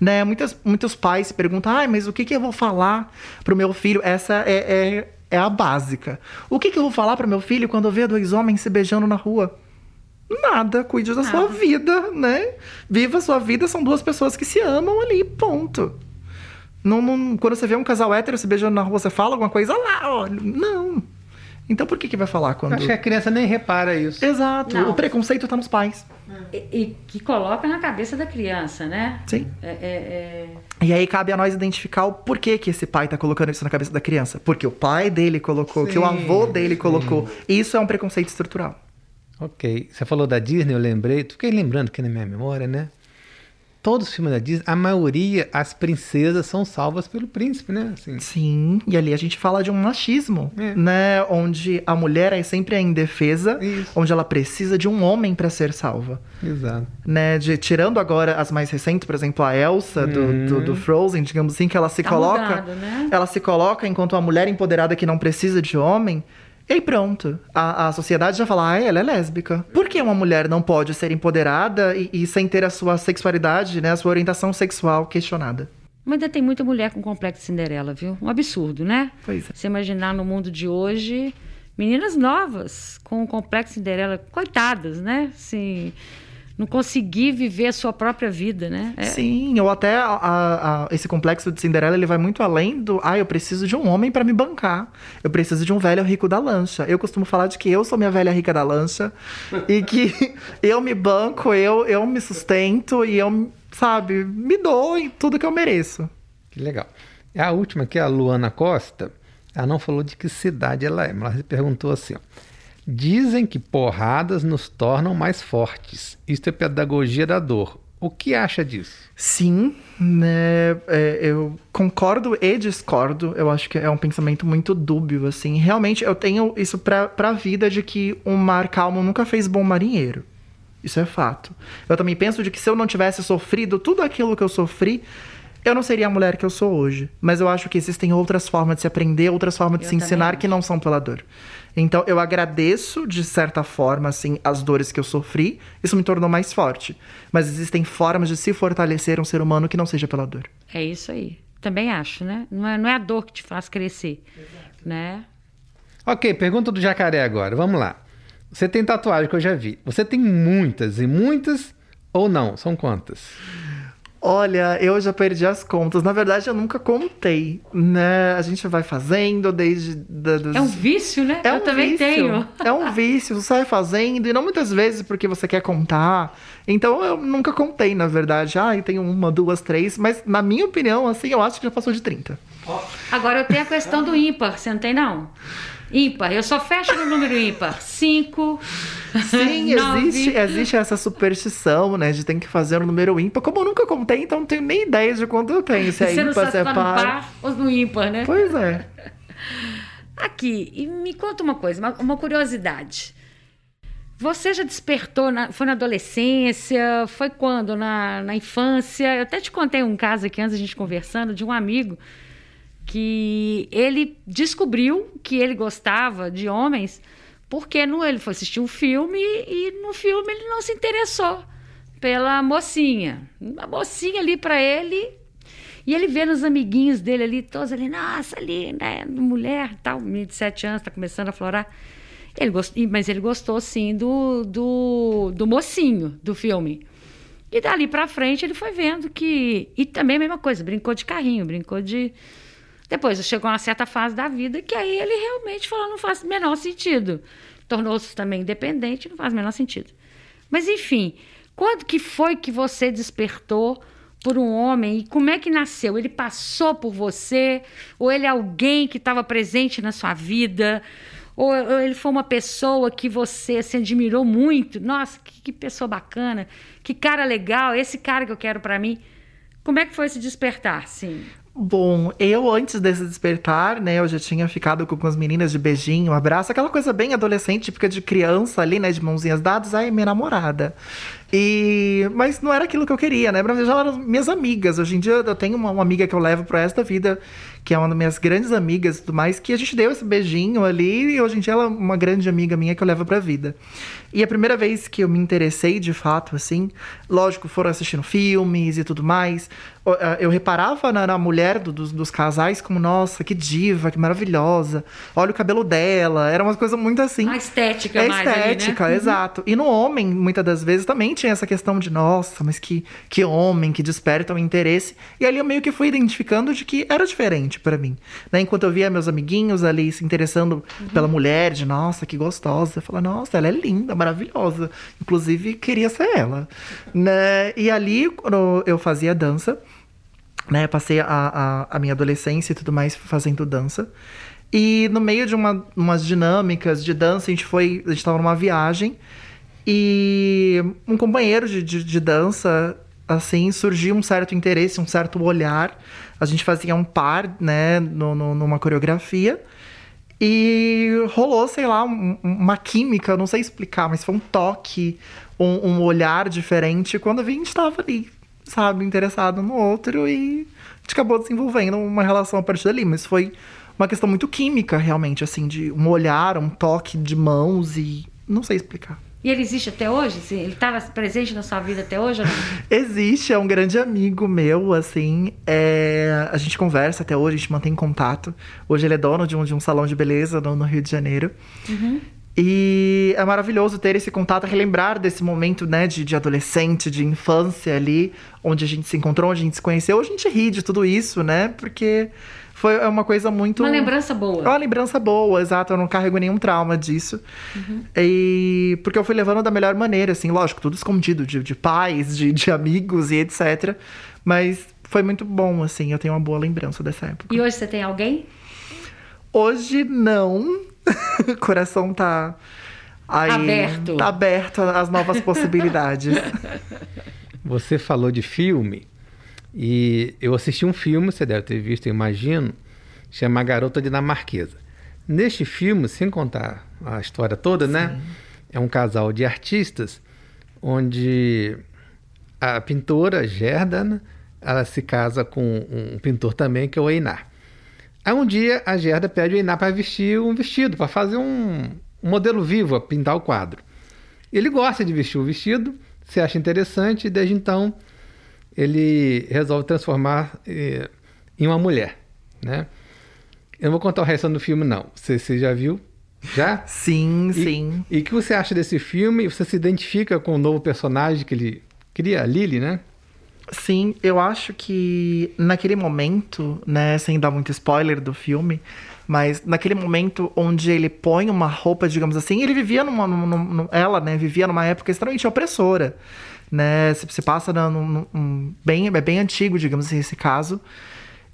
[SPEAKER 4] Né? Muitas, muitos pais se perguntam: ai, mas o que, que eu vou falar pro meu filho? Essa é, é, é a básica. O que, que eu vou falar pro meu filho quando eu ver dois homens se beijando na rua? Nada, cuide da sua vida, né? Viva a sua vida, são duas pessoas que se amam ali, ponto. Não, não- quando você vê um casal hétero se beijando na rua, você fala alguma coisa, "Ah lá, olha. Não. Então por que, que vai falar quando.
[SPEAKER 2] Acho que a criança nem repara isso.
[SPEAKER 4] Exato.
[SPEAKER 1] Não.
[SPEAKER 4] O preconceito tá nos pais.
[SPEAKER 1] E, e que coloca na cabeça da criança, né?
[SPEAKER 4] Sim.
[SPEAKER 1] É, é, é...
[SPEAKER 4] E aí cabe a nós identificar o porquê que esse pai tá colocando isso na cabeça da criança. Porque o pai dele colocou, que o
[SPEAKER 2] Sim,
[SPEAKER 4] avô dele
[SPEAKER 2] sim.
[SPEAKER 4] colocou. Isso é um preconceito estrutural.
[SPEAKER 2] Ok. Você falou da Disney, eu lembrei. Fiquei lembrando aqui na minha memória, né? Todos os filmes da Disney, a maioria, as princesas são salvas pelo príncipe, né? Assim,
[SPEAKER 4] Sim, e ali a gente fala de um machismo,
[SPEAKER 2] É.
[SPEAKER 4] né? Onde a mulher é sempre a indefesa,
[SPEAKER 2] Isso.
[SPEAKER 4] onde ela precisa de um homem para ser salva.
[SPEAKER 2] exato.
[SPEAKER 4] Né, de, tirando agora as mais recentes, por exemplo, a Elsa do,
[SPEAKER 2] Uhum.
[SPEAKER 4] do, do Frozen, digamos assim, que ela se
[SPEAKER 1] Tá
[SPEAKER 4] coloca.
[SPEAKER 1] mudando, né?
[SPEAKER 4] Ela se coloca enquanto uma mulher empoderada que não precisa de homem. E aí pronto. A, a sociedade já fala, ah, ela é lésbica. Por que uma mulher não pode ser empoderada e, e sem ter a sua sexualidade, né, a sua orientação sexual questionada?
[SPEAKER 1] Mas ainda tem muita mulher com complexo de Cinderela, viu? Um absurdo, né?
[SPEAKER 4] Pois é.
[SPEAKER 1] Você imaginar no mundo de hoje, meninas novas com o complexo de Cinderela, coitadas, né? Assim, não conseguir viver a sua própria vida, né? É-
[SPEAKER 4] Sim, ou até a- a- esse complexo de Cinderela ele vai muito além do ah, eu preciso de um homem pra me bancar. Eu preciso de um velho rico da lancha. Eu costumo falar de que eu sou minha velha rica da lancha e que eu me banco, eu, eu me sustento e eu, sabe, me dou em tudo que eu mereço.
[SPEAKER 2] Que legal. E A última aqui, a Luana Costa, ela não falou de que cidade ela é, mas ela perguntou assim: ó, Dizem que porradas nos tornam mais fortes. Isto é pedagogia da dor. O que acha disso?
[SPEAKER 4] Sim, né? é, eu concordo e discordo. Eu acho que é um pensamento muito dúbio, assim. Realmente, eu tenho isso pra, pra vida de que um mar calmo nunca fez bom marinheiro. Isso é fato. Eu também penso de que se eu não tivesse sofrido tudo aquilo que eu sofri, eu não seria a mulher que eu sou hoje. Mas eu acho que existem outras formas de se aprender, outras formas de
[SPEAKER 1] Eu
[SPEAKER 4] se ensinar
[SPEAKER 1] acho.
[SPEAKER 4] que não são pela dor. Então, eu agradeço, de certa forma, assim, as dores que eu sofri. Isso me tornou mais forte. Mas existem formas de se fortalecer um ser humano que não seja pela dor.
[SPEAKER 1] É isso aí. Também acho, né? Não é, não é a dor que te faz crescer, né?
[SPEAKER 2] Ok, pergunta do jacaré agora. Vamos lá. Você tem tatuagem que eu já vi. Você tem muitas e muitas ou não? São quantas?
[SPEAKER 4] Olha, eu já perdi as contas. Na verdade, eu nunca contei, né? A gente vai fazendo desde... Da, dos...
[SPEAKER 1] É um vício, né?
[SPEAKER 4] É
[SPEAKER 1] Eu
[SPEAKER 4] um
[SPEAKER 1] também
[SPEAKER 4] vício.
[SPEAKER 1] tenho.
[SPEAKER 4] É um vício, você vai fazendo, e não muitas vezes porque você quer contar. Então eu nunca contei, na verdade. Ah, eu tenho uma, duas, três, mas na minha opinião, assim, eu acho que já passou de 30.
[SPEAKER 1] Agora eu tenho a questão do ímpar, você não tem não? Ímpar, eu só fecho no número ímpar. Cinco.
[SPEAKER 4] Sim,
[SPEAKER 1] nove.
[SPEAKER 4] existe, existe essa superstição, né? De ter que fazer um número ímpar. Como eu nunca contei, então não tenho nem ideia de quanto eu tenho. Se é
[SPEAKER 1] Você
[SPEAKER 4] ímpar, se é
[SPEAKER 1] tá no
[SPEAKER 4] par.
[SPEAKER 1] par ou no ímpar, né?
[SPEAKER 4] Pois é.
[SPEAKER 1] Aqui, e me conta uma coisa, uma, uma curiosidade. Você já despertou, na- foi na adolescência, foi quando? Na, na infância? Eu até te contei um caso aqui antes a gente conversando, de um amigo que ele descobriu que ele gostava de homens porque no, ele foi assistir um filme e no filme ele não se interessou pela mocinha. A mocinha ali para ele e ele vê nos amiguinhos dele ali, todos ali, nossa, ali, né, mulher, tal, menino de sete anos, tá começando a florar. Ele gost... e- Mas ele gostou, sim, do, do, do mocinho do filme. E dali pra frente ele foi vendo que... E também a mesma coisa, brincou de carrinho, brincou de... Depois chegou uma certa fase da vida que aí ele realmente falou, não faz o menor sentido. Tornou-se também independente, não faz o menor sentido. Mas enfim, quando que foi que você despertou por um homem e como é que nasceu? Ele passou por você? Ou ele é alguém que estava presente na sua vida? Ou, ou ele foi uma pessoa que você se admirou muito? Nossa, que, que pessoa bacana, que cara legal, esse cara que eu quero para mim. Como é que foi esse despertar, sim?
[SPEAKER 4] Bom, eu antes desse despertar, né, eu já tinha ficado com algumas meninas de beijinho, abraço, aquela coisa bem adolescente, típica de criança ali, né, de mãozinhas dadas, ai, minha namorada. E mas não era aquilo que eu queria, né? Pra mim já eram minhas amigas. Hoje em dia eu tenho uma, uma amiga que eu levo pro resto da vida, que é uma das minhas grandes amigas e tudo mais, que a gente deu esse beijinho ali e hoje em dia ela é uma grande amiga minha que eu levo pra vida. E a primeira vez que eu me interessei de fato, assim, lógico, foram assistindo filmes e tudo mais. ah, Eu reparava na, na mulher do- dos, dos casais como, nossa, que diva, que maravilhosa. Olha o cabelo dela. Era uma coisa muito assim.
[SPEAKER 1] A estética
[SPEAKER 4] É
[SPEAKER 1] mais ali, né?
[SPEAKER 4] estética, exato. E no homem, muitas das vezes, também tinha essa questão de, nossa, mas que, que homem, que desperta o interesse. E ali eu meio que fui identificando de que era diferente para mim. Né? Enquanto eu via meus amiguinhos ali se interessando uhum. pela mulher, de nossa, que gostosa. Eu falava, nossa, ela é linda, maravilhosa. Inclusive, queria ser ela. Né? E ali, quando eu fazia dança, né? Passei a, a, a minha adolescência e tudo mais fazendo dança. E no meio de uma, umas dinâmicas de dança, a gente foi. A gente tava numa viagem. E um companheiro de, de, de dança, assim, surgiu um certo interesse, um certo olhar. A gente fazia um par, né, no, no, numa coreografia. E rolou, sei lá, um, uma química, não sei explicar, mas foi um toque, um, um olhar diferente quando a gente estava ali, sabe, interessado no outro e a gente acabou desenvolvendo uma relação a partir dali. Mas foi uma questão muito química, realmente, assim, de um olhar, um toque de mãos e não sei explicar.
[SPEAKER 1] E ele existe até hoje? Assim, ele estava presente na sua vida até hoje?
[SPEAKER 4] Existe, é um grande amigo meu, assim. É... A gente conversa até hoje, a gente mantém contato. Hoje ele é dono de um, de um salão de beleza no, no Rio de Janeiro. Uhum. E é maravilhoso ter esse contato, relembrar desse momento, né, de, de adolescente, de infância ali, onde a gente se encontrou, onde a gente se conheceu. A gente ri de tudo isso, né? Porque foi é uma coisa muito.
[SPEAKER 1] Uma lembrança boa.
[SPEAKER 4] É uma lembrança boa, exato. Eu não carrego nenhum trauma disso. Uhum. E porque eu fui levando da melhor maneira, assim, lógico, tudo escondido de, de pais, de, de amigos e etc. Mas foi muito bom, assim. Eu tenho uma boa lembrança dessa época.
[SPEAKER 1] E hoje você tem alguém?
[SPEAKER 4] Hoje não. o coração tá. Aí,
[SPEAKER 1] aberto.
[SPEAKER 4] Tá aberto às novas possibilidades.
[SPEAKER 2] Você falou de filme. E eu assisti um filme, você deve ter visto, eu imagino, chama Garota Dinamarquesa. Neste filme, sem contar a história toda, né, Sim. né? É um casal de artistas onde a pintora Gerda, né, ela se casa com um pintor também, que é o Einar. Aí um dia a Gerda pede o Einar para vestir um vestido, para fazer um, um modelo vivo, pintar o quadro. Ele gosta de vestir o vestido, se acha interessante, e desde então ele resolve transformar eh, em uma mulher, né? Eu não vou contar o resto do filme, não. Você, você já viu? Já?
[SPEAKER 4] Sim,
[SPEAKER 2] e,
[SPEAKER 4] sim.
[SPEAKER 2] E o que você acha desse filme? Você se identifica com o novo personagem que ele cria, a Lily, né?
[SPEAKER 4] Sim, eu acho que naquele momento, né, sem dar muito spoiler do filme, mas naquele momento onde ele põe uma roupa, digamos assim, ele vivia numa, numa, numa ela, né, vivia numa época extremamente opressora né? Se, se passa num, num, bem, é bem antigo, digamos assim, esse caso.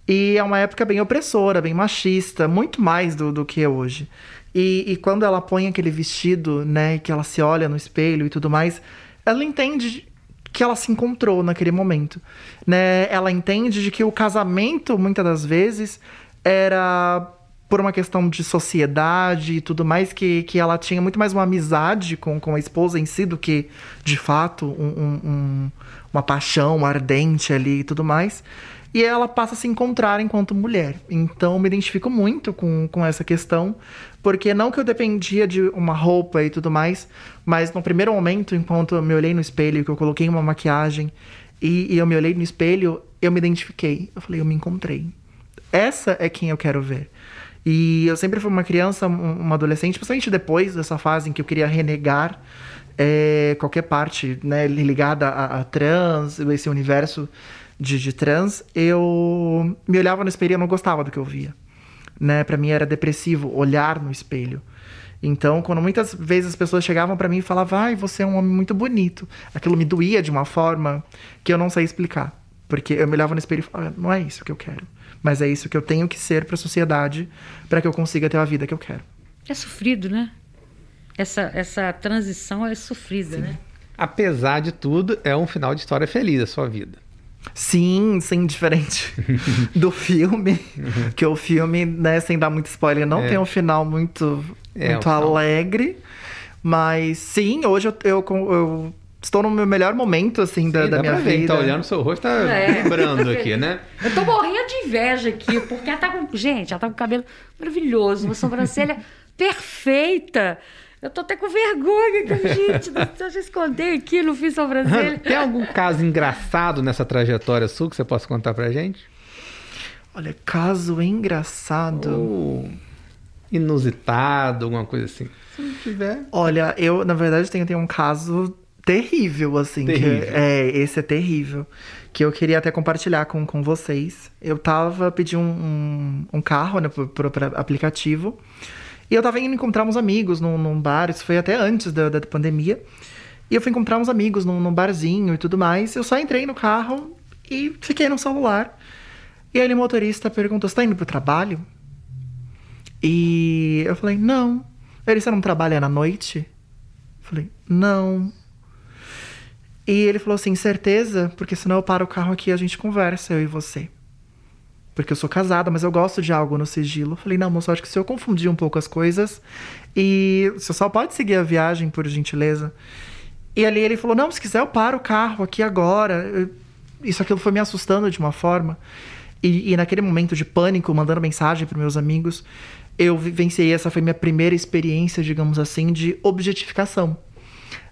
[SPEAKER 4] E é uma época bem opressora, bem machista, muito mais do, do que é hoje. E, e quando ela põe aquele vestido, né, que ela se olha no espelho e tudo mais, ela entende que ela se encontrou naquele momento, né? Ela entende de que o casamento muitas das vezes era por uma questão de sociedade e tudo mais, que, que ela tinha muito mais uma amizade com, com a esposa em si do que, de fato, um, um, uma paixão ardente ali e tudo mais. E ela passa a se encontrar enquanto mulher. Então, me identifico muito com, com essa questão, porque não que eu dependia de uma roupa e tudo mais, mas no primeiro momento, enquanto eu me olhei no espelho, que eu coloquei uma maquiagem e, e eu me olhei no espelho, eu me identifiquei. Eu falei, eu me encontrei. Essa é quem eu quero ver. E eu sempre fui uma criança, uma adolescente, principalmente depois dessa fase em que eu queria renegar é, qualquer parte né, ligada a, a, trans, esse universo de, de, trans, eu me olhava no espelho e não gostava do que eu via. Né? Para mim era depressivo olhar no espelho. Então, quando muitas vezes as pessoas chegavam para mim e falavam, ai, você é um homem muito bonito, aquilo me doía de uma forma que eu não sei explicar. Porque eu me olhava no espelho e falava, não é isso que eu quero mas é isso que eu tenho que ser para a sociedade para que eu consiga ter a vida que eu quero.
[SPEAKER 1] É sofrido, né? Essa, essa transição é sofrida, Sim. né?
[SPEAKER 2] Apesar de tudo, é um final de história feliz a sua vida.
[SPEAKER 4] Sim, sim, diferente do filme. que o filme, né, sem dar muito spoiler, não é. tem um final muito, é, muito alegre. Mas sim, hoje eu, eu, eu estou no meu melhor momento, assim, da, Sim, da minha ver, vida.
[SPEAKER 2] Tá olhando, seu rosto tá é. vibrando aqui, né?
[SPEAKER 1] Eu tô morrendo de inveja aqui, porque ela tá com. Gente, ela tá com o cabelo maravilhoso, uma sobrancelha perfeita. Eu tô até com vergonha, gente. Eu já escondei aqui, não fiz sobrancelha.
[SPEAKER 2] Tem algum caso engraçado nessa trajetória sua que você possa contar pra gente?
[SPEAKER 4] Olha, caso engraçado.
[SPEAKER 2] Ou inusitado, alguma coisa assim. Se não tiver.
[SPEAKER 4] Olha, eu, na verdade, tenho, tenho um caso terrível, assim. que-
[SPEAKER 2] Terrível.
[SPEAKER 4] é, esse é terrível. Que eu queria até compartilhar com, com vocês. Eu tava pedindo um, um, um carro, né, pro, pro- pro aplicativo. E eu tava indo encontrar uns amigos num, num bar, isso foi até antes da, da pandemia. E eu fui encontrar uns amigos num, num barzinho e tudo mais. Eu só entrei no carro e fiquei no celular. E aí o motorista perguntou: Você tá indo pro trabalho? E eu falei: Não. Ele, você não trabalha na noite? Eu falei: Não. E ele falou assim: Certeza? Porque senão eu paro o carro aqui e a gente conversa, eu e você. Porque eu sou casada, mas eu gosto de algo no sigilo. Falei, não, moço, acho que se eu confundir um pouco as coisas. E você só pode seguir a viagem, por gentileza. E ali ele falou, não, se quiser eu paro o carro aqui agora. Isso aquilo foi me assustando de uma forma. E, e naquele momento de pânico, mandando mensagem para meus amigos, eu vivenciei, essa foi minha primeira experiência, digamos assim, de objetificação.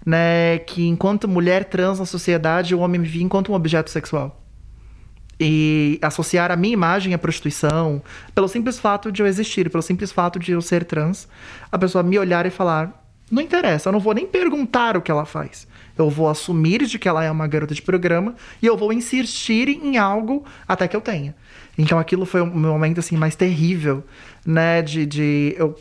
[SPEAKER 4] Né? Que enquanto mulher trans na sociedade, o homem me via enquanto um objeto sexual e associar a minha imagem à prostituição, pelo simples fato de eu existir, pelo simples fato de eu ser trans, a pessoa me olhar e falar: não interessa, eu não vou nem perguntar o que ela faz. Eu vou assumir de que ela é uma garota de programa e eu vou insistir em algo até que eu tenha. Então aquilo foi o meu momento assim mais terrível, né, de, de eu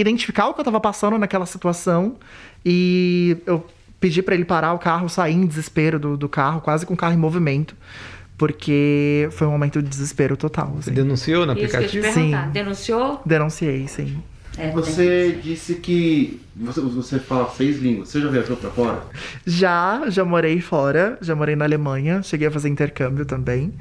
[SPEAKER 4] identificar o que eu tava passando naquela situação e eu pedi pra ele parar o carro, sair em desespero do, do carro, quase com o carro em movimento, porque foi um momento de desespero total.
[SPEAKER 2] Você
[SPEAKER 4] Assim.
[SPEAKER 2] denunciou no
[SPEAKER 1] Isso que eu ia te
[SPEAKER 2] aplicativo?
[SPEAKER 1] perguntar.
[SPEAKER 4] Sim.
[SPEAKER 1] Denunciou?
[SPEAKER 4] Denunciei, sim.
[SPEAKER 1] É, tem.
[SPEAKER 5] Você disse que você, você fala seis línguas. Você já viajou pra fora?
[SPEAKER 4] Já, já morei fora, já morei na Alemanha, cheguei a fazer intercâmbio também.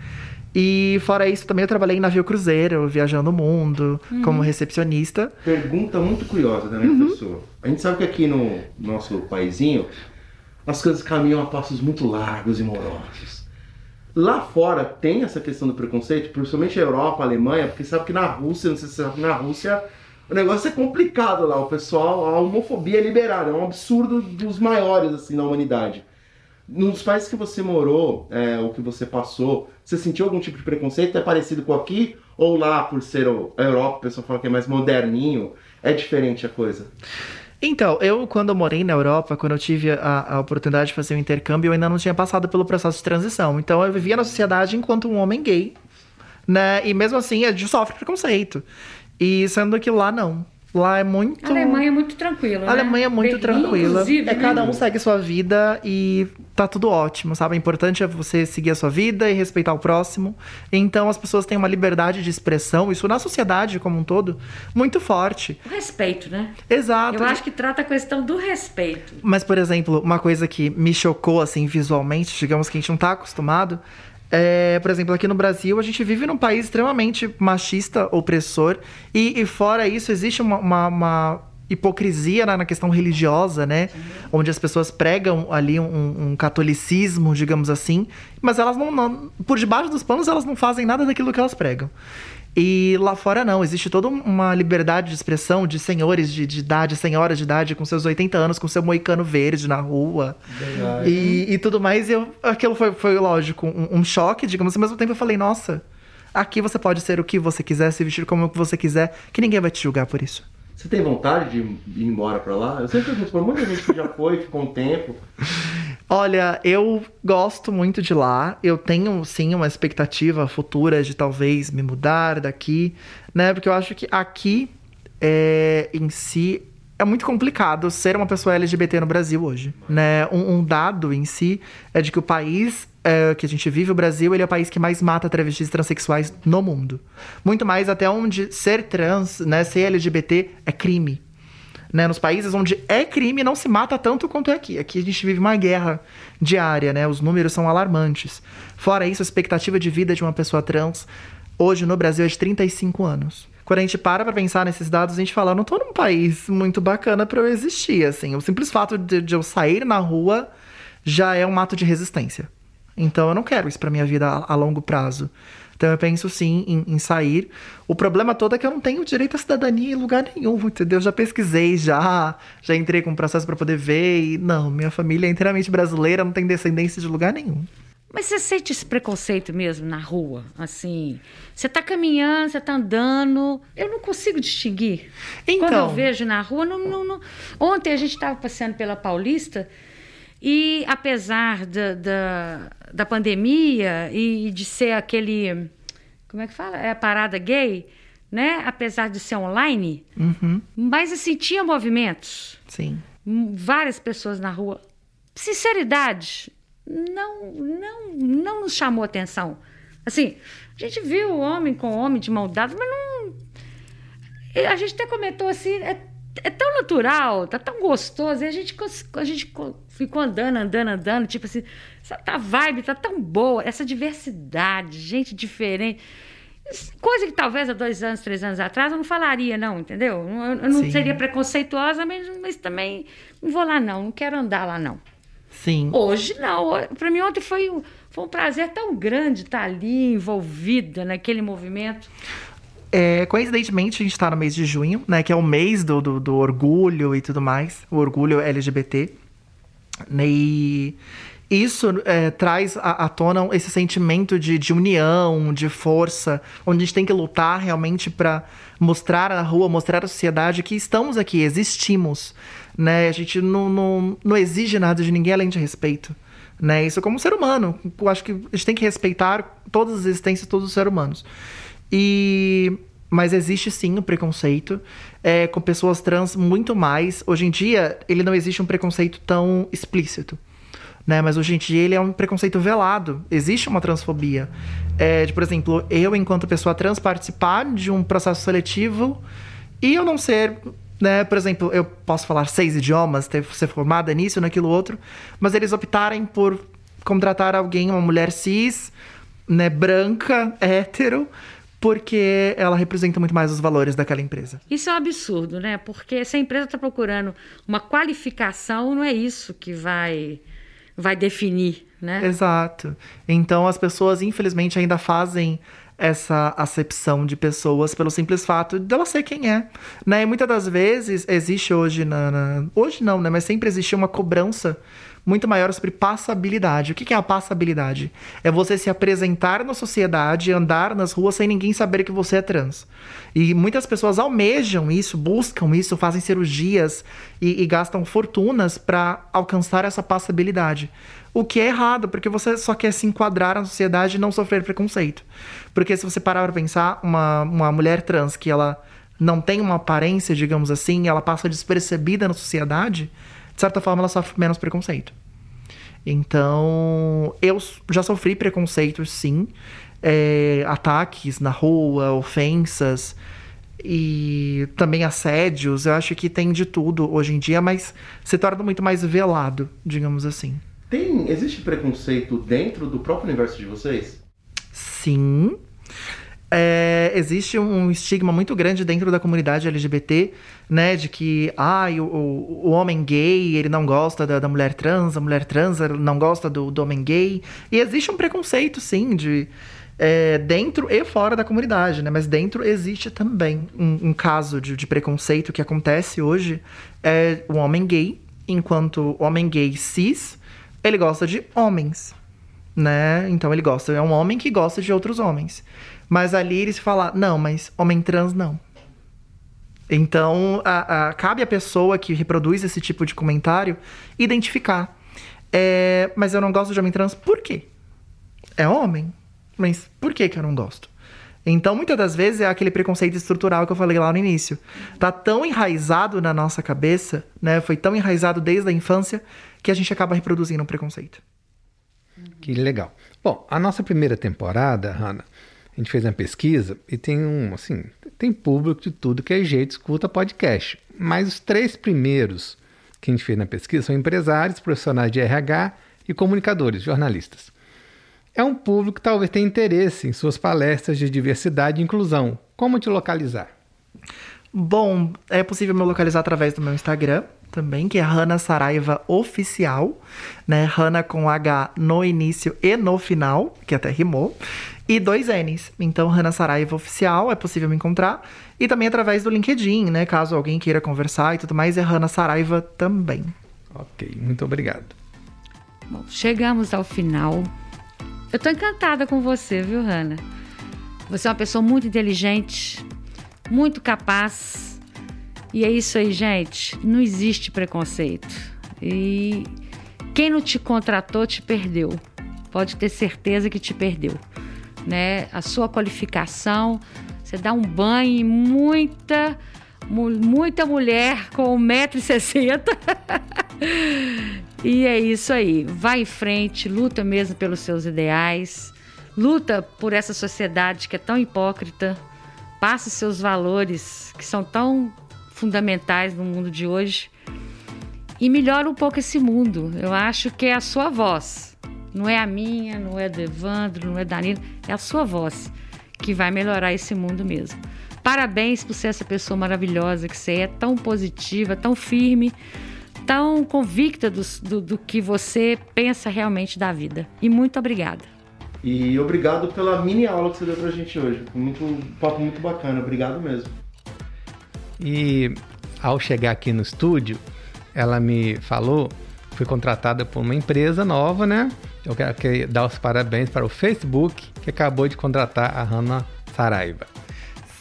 [SPEAKER 4] E fora isso, também eu trabalhei em navio cruzeiro, viajando o mundo, como recepcionista.
[SPEAKER 5] Pergunta muito curiosa da minha pessoa. A gente sabe que aqui no nosso paizinho as coisas caminham a passos muito largos e morosos. Lá fora tem essa questão do preconceito, principalmente a Europa, a Alemanha, porque sabe que na Rússia, não sei se sabe que na Rússia o negócio é complicado lá. O pessoal, a homofobia é liberada, é um absurdo dos maiores assim na humanidade. Nos países que você morou, é, ou que você passou, você sentiu algum tipo de preconceito? É parecido com aqui? Ou lá, por ser a Europa, o pessoal fala que é mais moderninho, é diferente a coisa?
[SPEAKER 4] Então, eu, quando eu morei na Europa, quando eu tive a, a oportunidade de fazer o intercâmbio, eu ainda não tinha passado pelo processo de transição. Então, eu vivia na sociedade enquanto um homem gay, né? E mesmo assim, a gente sofre preconceito. E sendo que lá não. Lá é muito.
[SPEAKER 1] A Alemanha é muito tranquila.
[SPEAKER 4] A
[SPEAKER 1] né?
[SPEAKER 4] Alemanha é muito
[SPEAKER 1] Berlim,
[SPEAKER 4] tranquila. É
[SPEAKER 1] né?
[SPEAKER 4] cada um segue sua vida e tá tudo ótimo, sabe? O importante é você seguir a sua vida e respeitar o próximo. Então as pessoas têm uma liberdade de expressão, isso na sociedade como um todo, muito forte.
[SPEAKER 1] O respeito, né?
[SPEAKER 4] Exato.
[SPEAKER 1] Eu acho que trata a questão do respeito.
[SPEAKER 4] Mas, por exemplo, uma coisa que me chocou, assim, visualmente, digamos que a gente não tá acostumado, é, por exemplo, aqui no Brasil, a gente vive num país extremamente machista, opressor, e, e fora isso, existe uma, uma- uma hipocrisia na, na questão religiosa, né? Onde as pessoas pregam ali um, um catolicismo, digamos assim, mas elas não, não- Por debaixo dos panos, elas não fazem nada daquilo que elas pregam. E lá fora não, existe toda uma liberdade de expressão de senhores de, de idade, senhoras de idade com seus 80 anos, com seu moicano verde na rua e, e tudo mais. E eu, aquilo foi, foi lógico, um, um choque, digamos, ao mesmo tempo eu falei, nossa, aqui você pode ser o que você quiser, se vestir como você quiser, que ninguém vai te julgar por isso.
[SPEAKER 5] Você tem vontade de ir embora pra lá? Eu sempre pergunto pra muita gente que já foi, ficou um tempo.
[SPEAKER 4] Olha, eu gosto muito de lá. Eu tenho, sim, uma expectativa futura de talvez me mudar daqui, né? Porque eu acho que aqui, é, em si, é muito complicado ser uma pessoa LGBT no Brasil hoje, né? Um, um dado em si é de que o país é, que a gente vive, o Brasil, ele é o país que mais mata travestis e transexuais no mundo. Muito mais até onde ser trans, né, ser LGBT é crime né, nos países onde é crime não se mata tanto quanto é aqui. Aqui a gente vive uma guerra diária, né? Os números são alarmantes. Fora isso, a expectativa de vida de uma pessoa trans hoje no Brasil é de 35 anos. Quando a gente para pra pensar nesses dados, a gente fala, não tô num país muito bacana pra eu existir, assim. O simples fato de, de eu sair na rua já é um ato de resistência. Então eu não quero isso pra minha vida a, a longo prazo. Então eu penso sim em, em sair. O problema todo é que eu não tenho direito à cidadania em lugar nenhum, entendeu? Já pesquisei, já, já entrei com um processo pra poder ver e não, minha família é inteiramente brasileira, não tem descendência de lugar nenhum.
[SPEAKER 1] Mas você sente esse preconceito mesmo na rua? Assim, você tá caminhando, você tá andando. Eu não consigo distinguir.
[SPEAKER 4] Então.
[SPEAKER 1] Quando eu vejo na rua, não, não- não- ontem a gente estava passeando pela Paulista E apesar da, da, da pandemia e de ser aquele. Como é que fala? É a parada gay, né? Apesar de ser online,
[SPEAKER 4] Uhum,
[SPEAKER 1] mas assim, tinha movimentos.
[SPEAKER 4] sim.
[SPEAKER 1] Várias pessoas na rua. Sinceridade, não, não, não nos chamou atenção. Assim, a gente viu homem com homem de mão dada, mas não. A gente até comentou assim, é, é tão natural, tá tão gostoso, e a gente, a gente co- ficou andando, andando, andando, tipo assim, essa tá vibe tá tão boa, essa diversidade, gente diferente. Coisa que talvez há dois anos, três anos atrás eu não falaria, não, entendeu? Eu, eu não
[SPEAKER 4] Sim.
[SPEAKER 1] seria preconceituosa, mas, mas também não vou lá, não, não quero andar lá, não.
[SPEAKER 4] Sim.
[SPEAKER 1] Hoje, não. Para mim, ontem foi um, foi um prazer tão grande estar ali, envolvida naquele movimento.
[SPEAKER 4] É, coincidentemente, a gente tá no mês de junho, né? Que é o mês do, do, do orgulho e tudo mais. O orgulho LGBT. E isso é, traz à, à tona esse sentimento de, de união, de força, onde a gente tem que lutar realmente para mostrar à rua, mostrar à sociedade que estamos aqui, existimos. Né? A gente não, não, não exige nada de ninguém além de respeito. Né? Isso como ser humano. Eu acho que a gente tem que respeitar todas as existências de todos os seres humanos. E mas existe sim o preconceito é, com pessoas trans muito mais. Hoje em dia, ele não existe um preconceito tão explícito. Né? Mas hoje em dia ele é um preconceito velado. Existe uma transfobia. É, de, por exemplo, eu, enquanto pessoa trans, participar de um processo seletivo e eu não ser. Né? Por exemplo, eu posso falar seis idiomas, ter, ser formada nisso, naquilo outro, mas eles optarem por contratar alguém, uma mulher cis, né, branca, hétero, porque ela representa muito mais os valores daquela empresa.
[SPEAKER 1] Isso é um absurdo, né? Porque se a empresa está procurando uma qualificação, não é isso que vai, vai definir, né?
[SPEAKER 4] Exato. Então as pessoas, infelizmente, ainda fazem essa acepção de pessoas pelo simples fato dela ser quem é. Né? E muitas das vezes existe hoje na, na- Hoje não, né? Mas sempre existe uma cobrança muito maior sobre passabilidade. O que é a passabilidade? É você se apresentar na sociedade, andar nas ruas sem ninguém saber que você é trans. E muitas pessoas almejam isso, buscam isso, fazem cirurgias e, e gastam fortunas para alcançar essa passabilidade. O que é errado, porque você só quer se enquadrar na sociedade e não sofrer preconceito. Porque se você parar para pensar, uma, uma mulher trans que ela não tem uma aparência, digamos assim, ela passa despercebida na sociedade, de certa forma ela sofre menos preconceito. Então, eu já sofri preconceitos, sim. É, ataques na rua, ofensas e também assédios. Eu acho que tem de tudo hoje em dia, mas se torna muito mais velado, digamos assim.
[SPEAKER 5] Tem, existe preconceito dentro do próprio universo de vocês?
[SPEAKER 4] Sim. É, existe um estigma muito grande dentro da comunidade LGBT, né? De que ai, o, o, homem gay ele não gosta da, da mulher trans, a mulher trans não gosta do, do homem gay. E existe um preconceito, sim, de é, dentro e fora da comunidade, né? Mas dentro existe também um, um caso de, de preconceito que acontece hoje. É o homem gay, enquanto homem gay cis, ele gosta de homens né? Então ele gosta, é um homem que gosta de outros homens. Mas ali eles falam, não, mas homem trans não. Então, a- a- cabe à pessoa que reproduz esse tipo de comentário identificar. É, mas eu não gosto de homem trans, por quê? É homem? Mas por que, que eu não gosto? Então, muitas das vezes é aquele preconceito estrutural que eu falei lá no início. Tá tão enraizado na nossa cabeça, né? Foi tão enraizado desde a infância que a gente acaba reproduzindo um preconceito.
[SPEAKER 2] Que legal. Bom, a nossa primeira temporada, Hanna, a gente fez uma pesquisa e tem um, assim, tem público de tudo que é jeito, escuta podcast. Mas os três primeiros que a gente fez na pesquisa são empresários, profissionais de RH e comunicadores, jornalistas. É um público que talvez tenha interesse em suas palestras de diversidade e inclusão. Como te localizar?
[SPEAKER 4] Bom, é possível me localizar através do meu Instagram também, que é Hanna Saraiva Oficial, né? Hanna com H no início e no final, que até rimou, e dois N's. Então, Hanna Saraiva Oficial, é possível me encontrar. E também através do LinkedIn, né? Caso alguém queira conversar e tudo mais, é Hanna Saraiva também.
[SPEAKER 2] Ok, muito obrigado.
[SPEAKER 1] Bom, chegamos ao final. Eu tô encantada com você, viu, Hanna? Você é uma pessoa muito inteligente, muito capaz. E é isso aí, gente. Não existe preconceito. E quem não te contratou te perdeu. Pode ter certeza que te perdeu. Né? A sua qualificação, você dá um banho em muita, muita mulher com 1,60m. e é isso aí. Vai em frente, luta mesmo pelos seus ideais, luta por essa sociedade que é tão hipócrita, passe seus valores que são tão fundamentais no mundo de hoje e melhora um pouco esse mundo. Eu acho que é a sua voz. Não é a minha, não é do Evandro, não é da Danilo, é a sua voz que vai melhorar esse mundo mesmo. Parabéns por ser essa pessoa maravilhosa que você é, tão positiva, tão firme, tão convicta do, do, do que você pensa realmente da vida. E muito obrigada.
[SPEAKER 5] E obrigado pela mini aula que você deu pra gente hoje. Muito, um papo muito bacana, obrigado mesmo.
[SPEAKER 2] E ao chegar aqui no estúdio, ela me falou, fui contratada por uma empresa nova, né? Eu quero dar os parabéns para o Facebook, que acabou de contratar a Hanna Saraiva.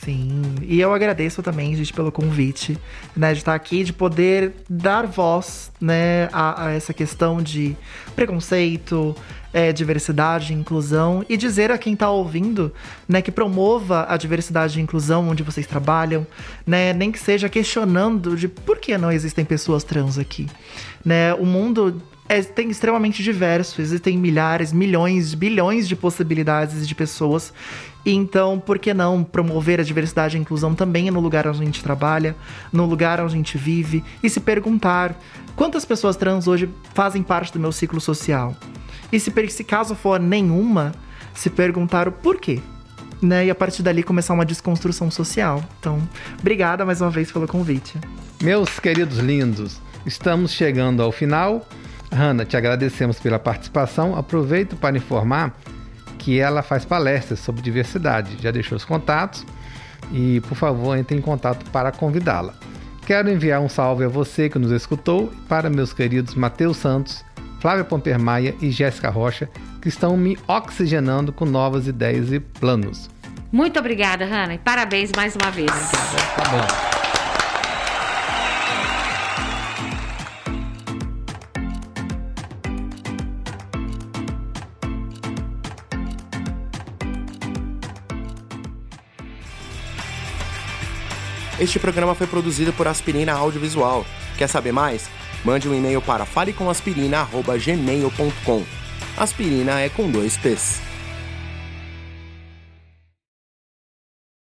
[SPEAKER 4] Sim, e eu agradeço também, gente, pelo convite, né, de estar aqui, de poder dar voz, né, a, a essa questão de preconceito, é, diversidade inclusão e dizer a quem está ouvindo, né, que promova a diversidade e inclusão onde vocês trabalham, né, nem que seja questionando de por que não existem pessoas trans aqui, né? O mundo é, tem extremamente diverso, existem milhares, milhões, bilhões de possibilidades de pessoas. Então, por que não promover a diversidade e a inclusão também no lugar onde a gente trabalha, no lugar onde a gente vive e se perguntar quantas pessoas trans hoje fazem parte do meu ciclo social? E se, se caso for nenhuma, se perguntar o porquê. Né? E a partir dali começar uma desconstrução social. Então, obrigada mais uma vez pelo convite.
[SPEAKER 2] Meus queridos lindos, estamos chegando ao final. Hanna, te agradecemos pela participação. Aproveito para informar que ela faz palestras sobre diversidade. Já deixou os contatos e, por favor, entre em contato para convidá-la. Quero enviar um salve a você que nos escutou e para meus queridos Matheus Santos, Flávia Pompermaia e Jéssica Rocha, que estão me oxigenando com novas ideias e planos.
[SPEAKER 1] Muito obrigada, Hanna, e parabéns mais uma vez.
[SPEAKER 2] Obrigada. Tá bom.
[SPEAKER 3] Este programa foi produzido por Aspirina Audiovisual. Quer saber mais? Mande um e-mail para falecomaspirina.gmail.com. Aspirina é com dois P's.